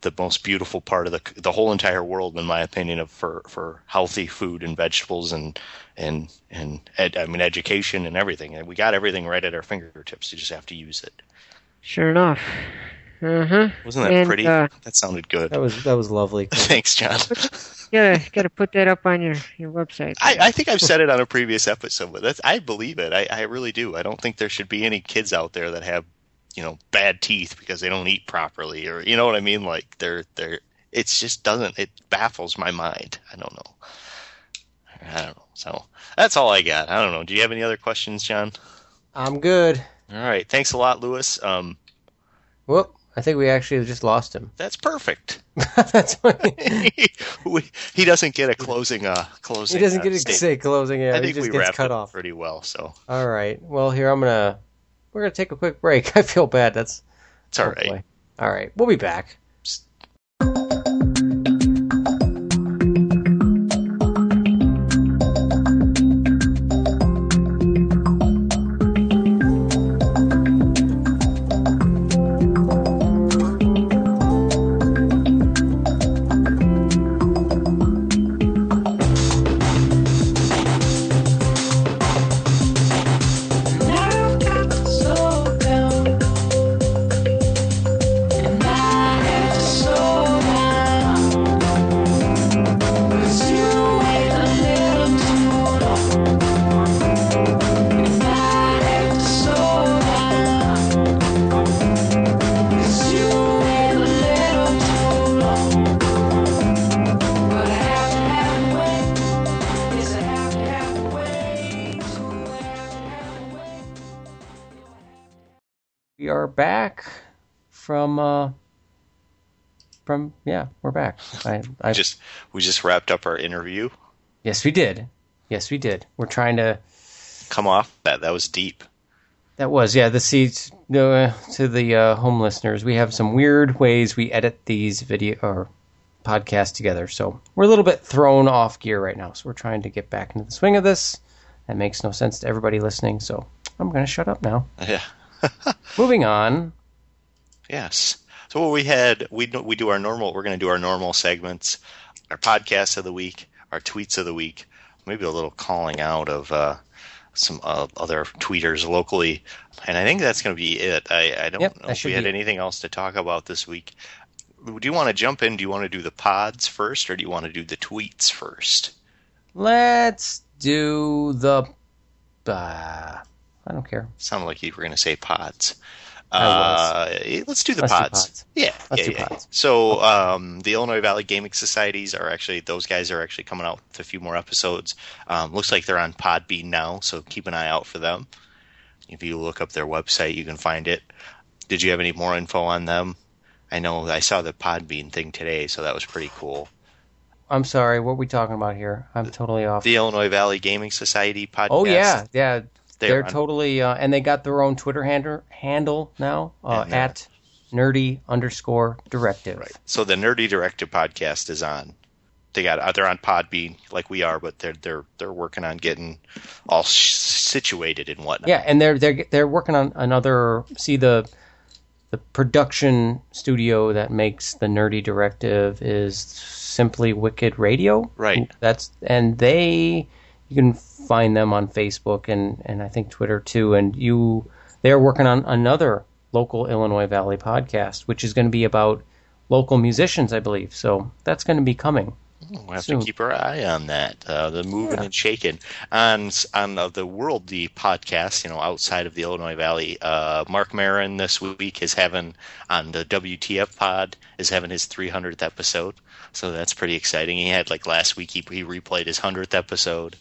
the most beautiful part of the the whole entire world, in my opinion, of for for healthy food and vegetables and and and ed, I mean education and everything. And we got everything right at our fingertips. You just have to use it. Sure enough. Huh. Wasn't that And, pretty? uh, that sounded good. That was that was lovely. <laughs> Thanks, John. <laughs> Gotta gotta put that up on your your website. I, I think I've said it on a previous episode, but that's I believe it. I, I really do. I don't think there should be any kids out there that have, you know, bad teeth because they don't eat properly, or you know what I mean. Like they're they're. It's just doesn't. It baffles my mind. I don't know. I don't know. So that's all I got. I don't know. Do you have any other questions, John? I'm good. All right. Thanks a lot, Lewis. Um, Whoop! I think we actually just lost him. that's perfect. <laughs> <laughs> That's. We- he doesn't get a closing. Uh, closing. He doesn't uh, get to say closing. Yeah, I he think just we gets cut off. pretty well. So All right. Well, here I'm gonna. We're gonna take a quick break. <laughs> I feel bad. That's it's all right. All right. We'll be back. Back from. uh From yeah, we're back. I, I just we just wrapped up our interview. yes, we did. Yes, we did. We're trying to. Come off that. That was deep. That was yeah. The seats uh, to the uh, home listeners. We have some weird ways we edit these video or podcasts together, so we're a little bit thrown off gear right now. So we're trying to get back into the swing of this. That makes no sense to everybody listening. So I'm going to shut up now. Yeah. <laughs> Moving on. Yes. So what we had, we do- we do our normal. We're going to do our normal segments, our podcasts of the week, our tweets of the week, maybe a little calling out of uh, some uh, other tweeters locally, and I think that's going to be it. I, I don't Yep, know if we had anything else to talk about this week. Do you want to jump in? Do you want to do the pods first, or do you want to do the tweets first? Let's do the. Uh, I don't care. Sounded like you were going to say pods. Uh, let's do the Let's do pods. pods. Yeah, Let's yeah, do yeah. pods. So um, the Illinois Valley Gaming Societies are actually those guys are actually coming out with a few more episodes. Um, looks like they're on Podbean now, so keep an eye out for them. If you look up their website, you can find it. Did you have any more info on them? I know I saw the Podbean thing today, so that was pretty cool. I'm sorry. What are we talking about here? I'm totally off. The Illinois Valley Gaming Society podcast. oh yeah, yeah. They're, They're totally, uh, and they got their own Twitter handle handle now uh, And, uh, at nerdy underscore directive. Right. So the Nerdy Directive podcast is on. They got uh, they're on Podbean like we are, but they're they're they're working on getting all sh- situated and whatnot. Yeah, and they're they're they're working on another. See the the production studio that makes the nerdy directive is simply Wicked Radio. Right. That's and they you can find them on Facebook and and I think Twitter too. And you they're working on another local Illinois Valley podcast, which is going to be about local musicians, I believe. So that's going to be coming. We'll have Soon. to keep our eye on that. Uh, the moving and shaking on on uh, the worldly podcast. You know, outside of the Illinois Valley, uh, Marc Maron this week is having on the WTF pod is having his 300th episode. So that's pretty exciting. He had like last week he, he replayed his 100th episode,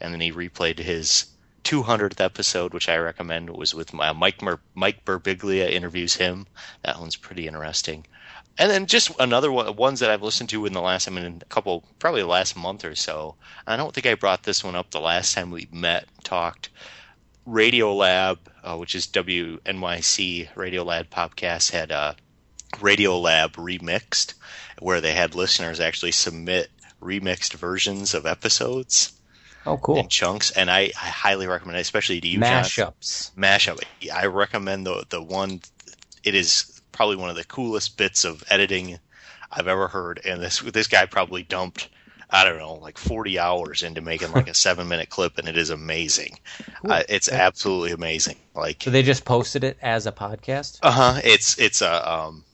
and then he replayed his 200th episode, which I recommend. was with uh, Mike Mer- Mike Birbiglia interviews him. That one's pretty interesting. And then just another one, ones that I've listened to in the last, I mean, a couple, probably the last month or so. I don't think I brought this one up the last time we met, talked. Radio Lab, uh, which is WNYC Radio Lab podcast, had uh, Radio Lab remixed, where they had listeners actually submit remixed versions of episodes Oh, cool. in chunks, and I, I highly recommend it, especially to you, John Mashups. mashup. I recommend the the one. It is probably one of the coolest bits of editing I've ever heard, and this this guy probably dumped. I don't know, like 40 hours into making like a <laughs> seven minute clip, and it is amazing. Uh, it's absolutely amazing. Like, So they just posted it as a podcast. uh huh. It's it's a um,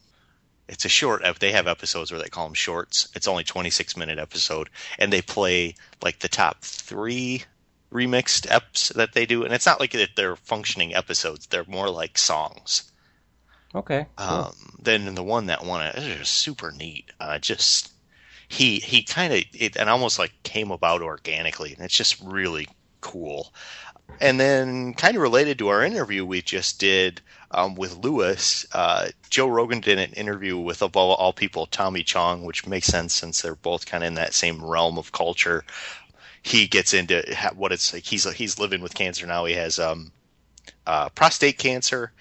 it's a short. They have episodes where they call them shorts. It's only 26 minute episode, and they play like the top three remixed eps that they do, and it's not like that they're functioning episodes. They're more like songs. Okay. cool. Um, then the one that won it, just super neat. Uh, just he he kind of it and almost like came about organically, and it's just really cool. And then, kind of related to our interview we just did um, with Lewis, uh, Joe Rogan did an interview with, of all, all people, Tommy Chong, which makes sense since they're both kind of in that same realm of culture. He gets into what it's like. He's he's living with cancer now. He has um, uh, prostate cancer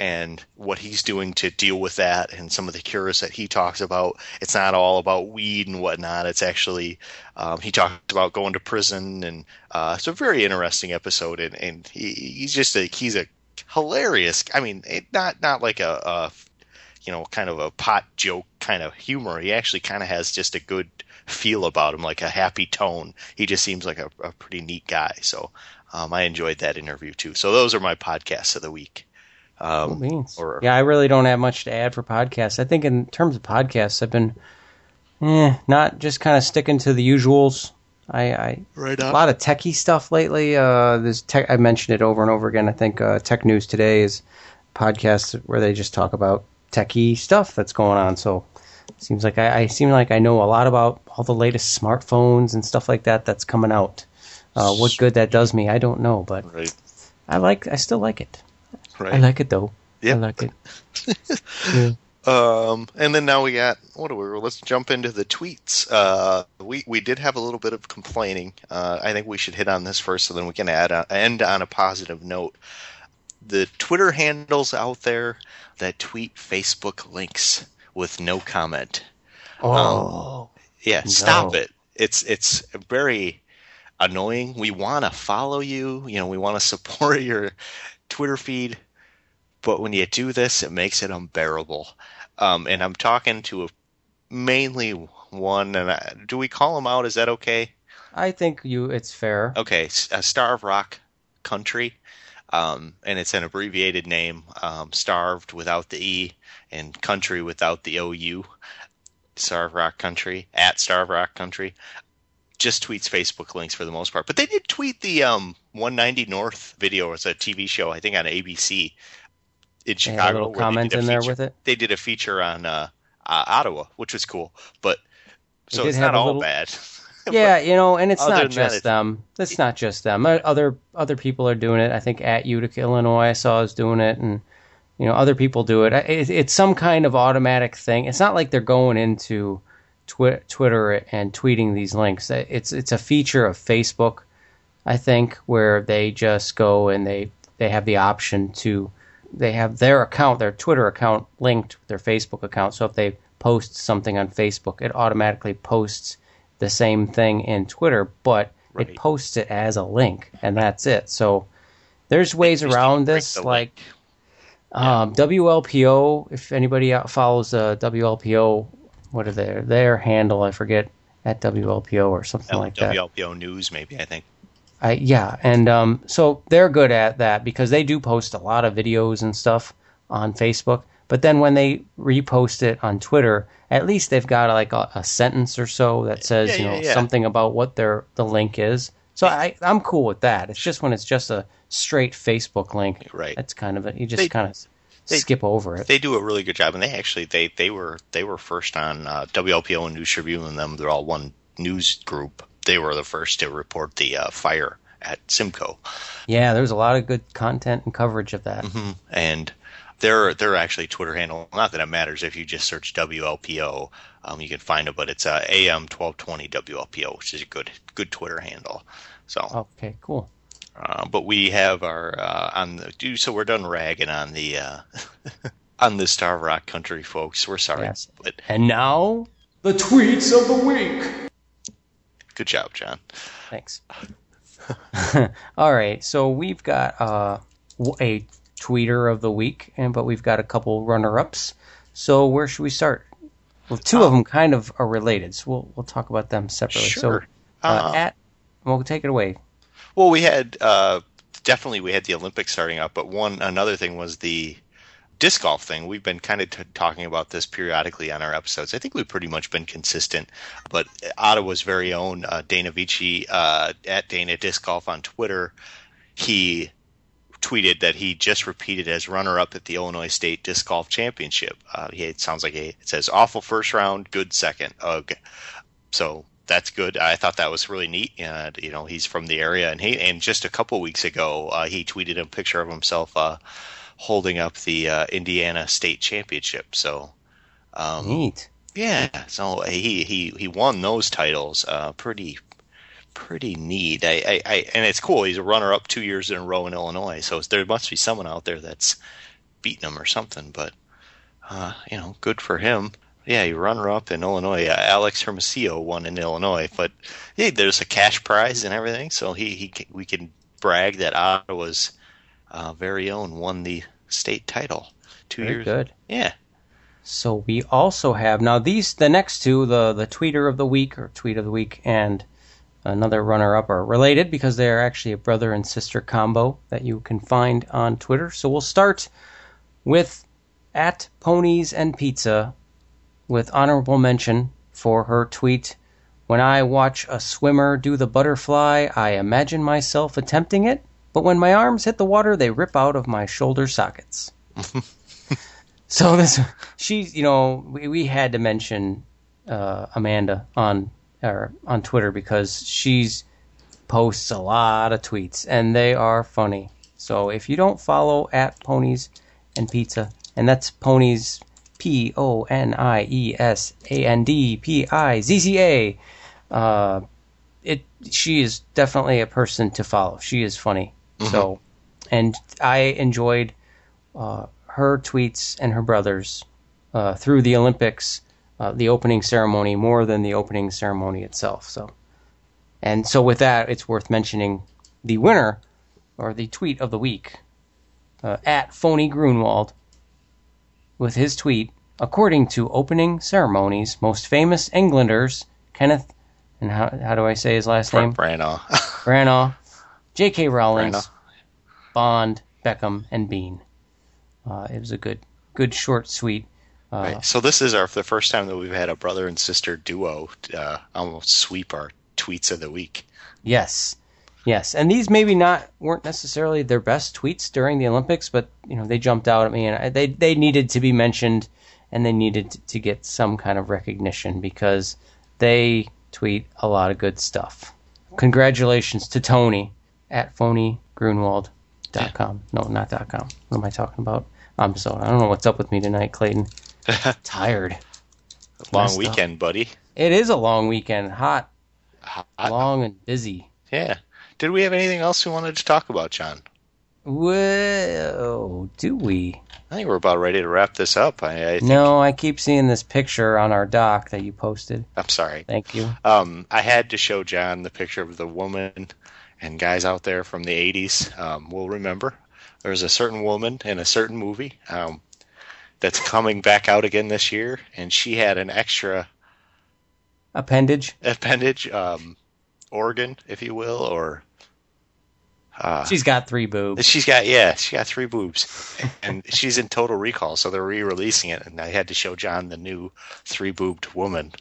and what he's doing to deal with that and some of the cures that he talks about. It's not all about weed and whatnot. It's actually, um, he talked about going to prison and, uh, it's a very interesting episode and, and he, he's just a, he's a hilarious, I mean, it, not, not like a, you know, kind of a pot joke kind of humor. He actually kind of has just a good feel about him, like a happy tone. He just seems like a, a pretty neat guy. So, um, I enjoyed that interview too. So those are my podcasts of the week. Cool Um, beans. or- yeah, I really don't have much to add for podcasts. I think in terms of podcasts, I've been, eh, not just kind of sticking to the usuals. I, I right a lot of techie stuff lately. Uh, there's tech. I mentioned it over and over again. I think uh, Tech News Today is a podcast where they just talk about techie stuff that's going on. So it seems like I, I seem like I know a lot about all the latest smartphones and stuff like that that's coming out. Uh, what good that does me, I don't know, but Right. I like. I still like it. Right. I like it though. Yeah. I like it. <laughs> Yeah. Um, and then now we got what do we? Let's jump into the tweets. Uh, we we did have a little bit of complaining. Uh, I think we should hit on this first, so then we can add on, end on a positive note. The Twitter handles out there that tweet Facebook links with no comment. Oh, Yeah, stop it. It's it's very annoying. We want to follow you. You know, we want to support <laughs> your Twitter feed, but when you do this, it makes it unbearable. Um, and I'm talking to a mainly one. And I, do we call him out? Is that okay? I think you. It's fair. Okay, S- uh, Starved Rock Country, um, and it's an abbreviated name, um, starved without the e and country without the ou. Starved Rock Country at Starved Rock Country just tweets Facebook links for the most part, but they did tweet the um, 190 North video. It's a TV show, I think, on ABC in They Chicago. a little comment did a in there feature- with it. They did a feature on uh, uh, Ottawa, which was cool, but so it's not all little- bad. <laughs> Yeah, you know, and it's not that, just it's- them. It's not just them. Other other people are doing it. I think at Utica, Illinois, I saw is doing it, and you know, other people do it. it it's some kind of automatic thing. It's not like they're going into twi- Twitter and tweeting these links. It's it's a feature of Facebook, I think, where they just go and they they have the option to they have their account, their Twitter account linked with their Facebook account. So if they post something on Facebook, it automatically posts the same thing in Twitter, but Right. it posts it as a link, and that's it. So there's ways around this, like um, WLPO. If anybody follows uh, WLPO, what are their their handle? I forget at WLPO or something like that. WLPO News, maybe I think. I, yeah, and um, so they're good at that because they do post a lot of videos and stuff on Facebook. But then when they repost it on Twitter, at least they've got like a, a sentence or so that says Yeah, you know yeah, yeah. something about what their the link is. So I I'm cool with that. It's just when it's just a straight Facebook link. Right. That's kind of it. You just They- kind of they- skip over it. They do a really good job, and they actually they they were they were first on uh, WLPO and News Tribune, and them they're all one news group. They were the first to report the uh, fire at Simcoe, yeah, there's a lot of good content and coverage of that. hmm and their their actually Twitter handle. Not that it matters if you just search WLPO, um, you can find it, but it's uh, AM twelve twenty WLPO, which is a good good Twitter handle. So, Okay, cool. uh, but we have our uh, on the so we're done ragging on the uh, <laughs> on the Starved Rock Country folks. We're sorry, Yes. but And now the tweets of the week. Good job, John. Thanks. <laughs> All right, so we've got uh, a tweeter of the week, and but we've got a couple runner-ups. So where should we start? Well, two of them kind of are related, so we'll we'll talk about them separately. Sure. So, uh, Uh, at well, take it away. Well, we had uh, definitely we had the Olympics starting up, but one another thing was the disc golf thing. We've been kind of t- talking about this periodically on our episodes. I think we've pretty much been consistent. But Ottawa's very own uh, Dana Vici uh, at Dana Disc Golf on Twitter, he tweeted that he just repeated as runner-up at the Illinois State Disc Golf Championship. Uh, he, it sounds like it says awful first round, good second. Ugh. So that's good. I thought that was really neat. And you know, he's from the area, and he and just a couple weeks ago, uh, he tweeted a picture of himself uh, holding up the uh, Indiana State Championship. So. Um, Neat. yeah, so he he he won those titles. Uh, pretty pretty neat. I, I, I and it's cool. He's a runner up two years in a row in Illinois. So there must be someone out there that's beating him or something. But uh, you know, good for him. Yeah, he runner up in Illinois. Uh, Alex Hermosillo won in Illinois, but hey, there's a cash prize and everything. So he he we can brag that Ottawa's uh, very own won the state title two Very years. good. Yeah. So we also have now these the next two the the tweeter of the week or tweet of the week and another runner up are related because they are actually a brother and sister combo that you can find on Twitter. So we'll start with at ponies and pizza with honorable mention for her tweet when I watch a swimmer do the butterfly, I imagine myself attempting it, but when my arms hit the water, they rip out of my shoulder sockets. <laughs> So this, she's, you know, we, we had to mention uh, Amanda on or on Twitter because she's posts a lot of tweets and they are funny. So if you don't follow at Ponies and Pizza, and that's Ponies P O N I E S A N D P I Z Z A, uh, it she is definitely a person to follow. She is funny. So, and I enjoyed uh, her tweets and her brothers uh, through the Olympics, uh, the opening ceremony more than the opening ceremony itself. So, and so with that, it's worth mentioning the winner or the tweet of the week uh, at Phony Grunwald with his tweet. According to opening ceremonies, most famous Englanders, Kenneth, and how, how do I say his last name? Branagh. <laughs> Branagh, J.K. Rowling, Bond, Beckham, and Bean. Uh, it was a good, good, short, sweet. Uh, Right. So this is our the first time that we've had a brother and sister duo uh, almost sweep our tweets of the week. Yes, yes, and these maybe not weren't necessarily their best tweets during the Olympics, but you know they jumped out at me, and I, they they needed to be mentioned, and they needed to, to get some kind of recognition because they tweet a lot of good stuff. Congratulations to Tony at phonygrunwald.com. No, not dot .com. What am I talking about? I'm so I don't know what's up with me tonight, Clayton. <laughs> Tired. Long Messed up. weekend, buddy. It is a long weekend, hot, Hot. long, and busy. Yeah. Did we have anything else we wanted to talk about, John? Whoa, do we? I think we're about ready to wrap this up. I, I think, No, I keep seeing this picture on our doc that you posted. I'm sorry. Thank you. Um, I had to show John the picture of the woman and guys out there from the 80s. Um, will remember there's a certain woman in a certain movie um, that's coming back out again this year, and she had an extra Appendage. appendage, um, organ, if you will, or uh, She's got three boobs. she's got yeah, she got three boobs, and she's in Total Recall, so they're re-releasing it, and I had to show John the new three-boobed woman.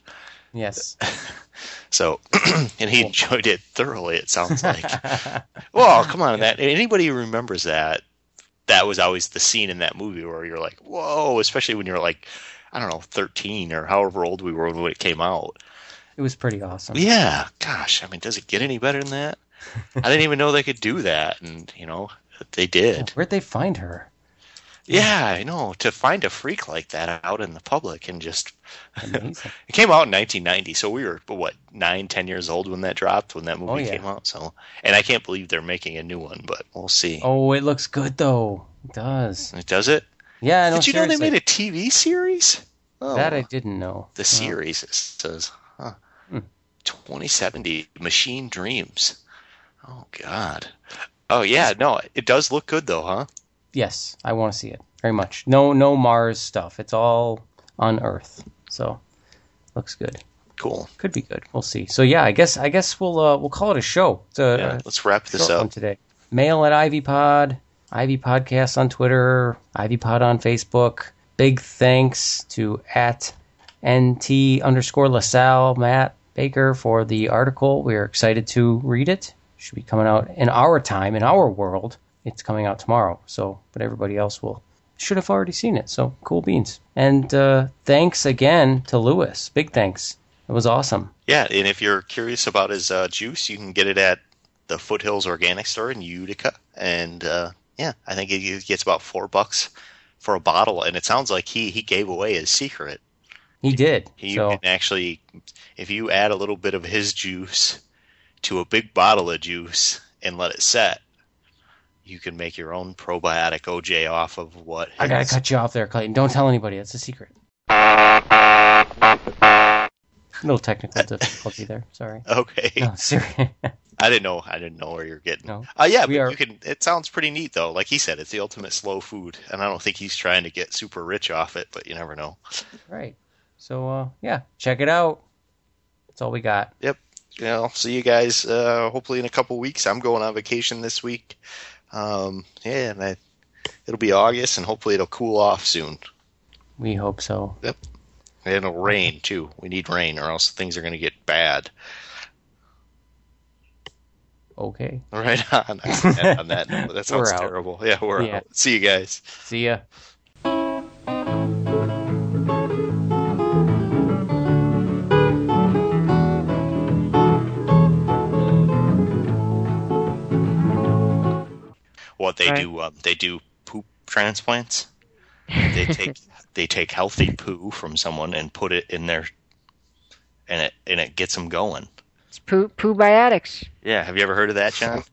Yes. <laughs> So, <clears throat> and he enjoyed it thoroughly. It sounds like. <laughs> well, come on, that anybody who remembers that, that was always the scene in that movie where you're like, whoa, especially when you're like, I don't know, 13 or however old we were when it came out. It was pretty awesome. Yeah, gosh, I mean, does it get any better than that? I didn't even know they could do that, and you know, they did. Where'd they find her? Yeah, I know. To find a freak like that out in the public and just. <laughs> It came out in 1990, so we were what nine, ten years old when that dropped, when that movie Oh, yeah. came out. So, and I can't believe they're making a new one, but we'll see. Oh, it looks good though. It does. it? Does it? Yeah. No, Did you know they made a TV series? Oh, That I didn't know. the series it says, huh? Hmm. 2070 Machine Dreams. Oh God. Oh yeah, no, it does look good though, huh? Yes, I want to see it very much. No, no Mars stuff. It's all on Earth. So, looks good. Cool. Could be good. We'll see. So yeah, I guess I guess we'll uh, we'll call it a show. A, Yeah, let's wrap this up. today. Mail at IvyPod, Ivy Podcast on Twitter, IvyPod on Facebook. Big thanks to at NT underscore LaSalle Matt Baker for the article. We're excited to read it. Should be coming out in our time, in our world. It's coming out tomorrow. So, but everybody else will should have already seen it. So cool beans. And uh, thanks again to Lewis. Big thanks. It was awesome. Yeah, and if you're curious about his uh, juice, you can get it at the Foothills Organic Store in Utica. And uh, yeah, I think it gets about four bucks for a bottle. And it sounds like he he gave away his secret. He did. He so can actually, if you add a little bit of his juice to a big bottle of juice and let it set, you can make your own probiotic OJ off of what. I gotta cut you off there, Clayton. Don't tell anybody. It's a secret. little technical <laughs> difficulty there. Sorry. Okay, No, serious. <laughs> I didn't know. I didn't know where you're getting. No. Uh, yeah, We but are- you can. It sounds pretty neat though. Like he said, it's the ultimate slow food, and I don't think he's trying to get super rich off it, but you never know. right. So uh, yeah, check it out. That's all we got. You know, see you guys. Uh, hopefully in a couple weeks. I'm going on vacation this week. Um, yeah, and I, it'll be August, and hopefully it'll cool off soon. We hope so. Yep. And it'll rain too. We need rain, or else things are going to get bad. Okay. Right <laughs> on. on that, note, that sounds terrible. Yeah, we're Yeah. out. See you guys. See ya. They Right. do? Um, they do poop transplants. They <laughs> take they take healthy poo from someone and put it in their, and it and it gets them going. It's poo poo biotics. Yeah, have you ever heard of that, John?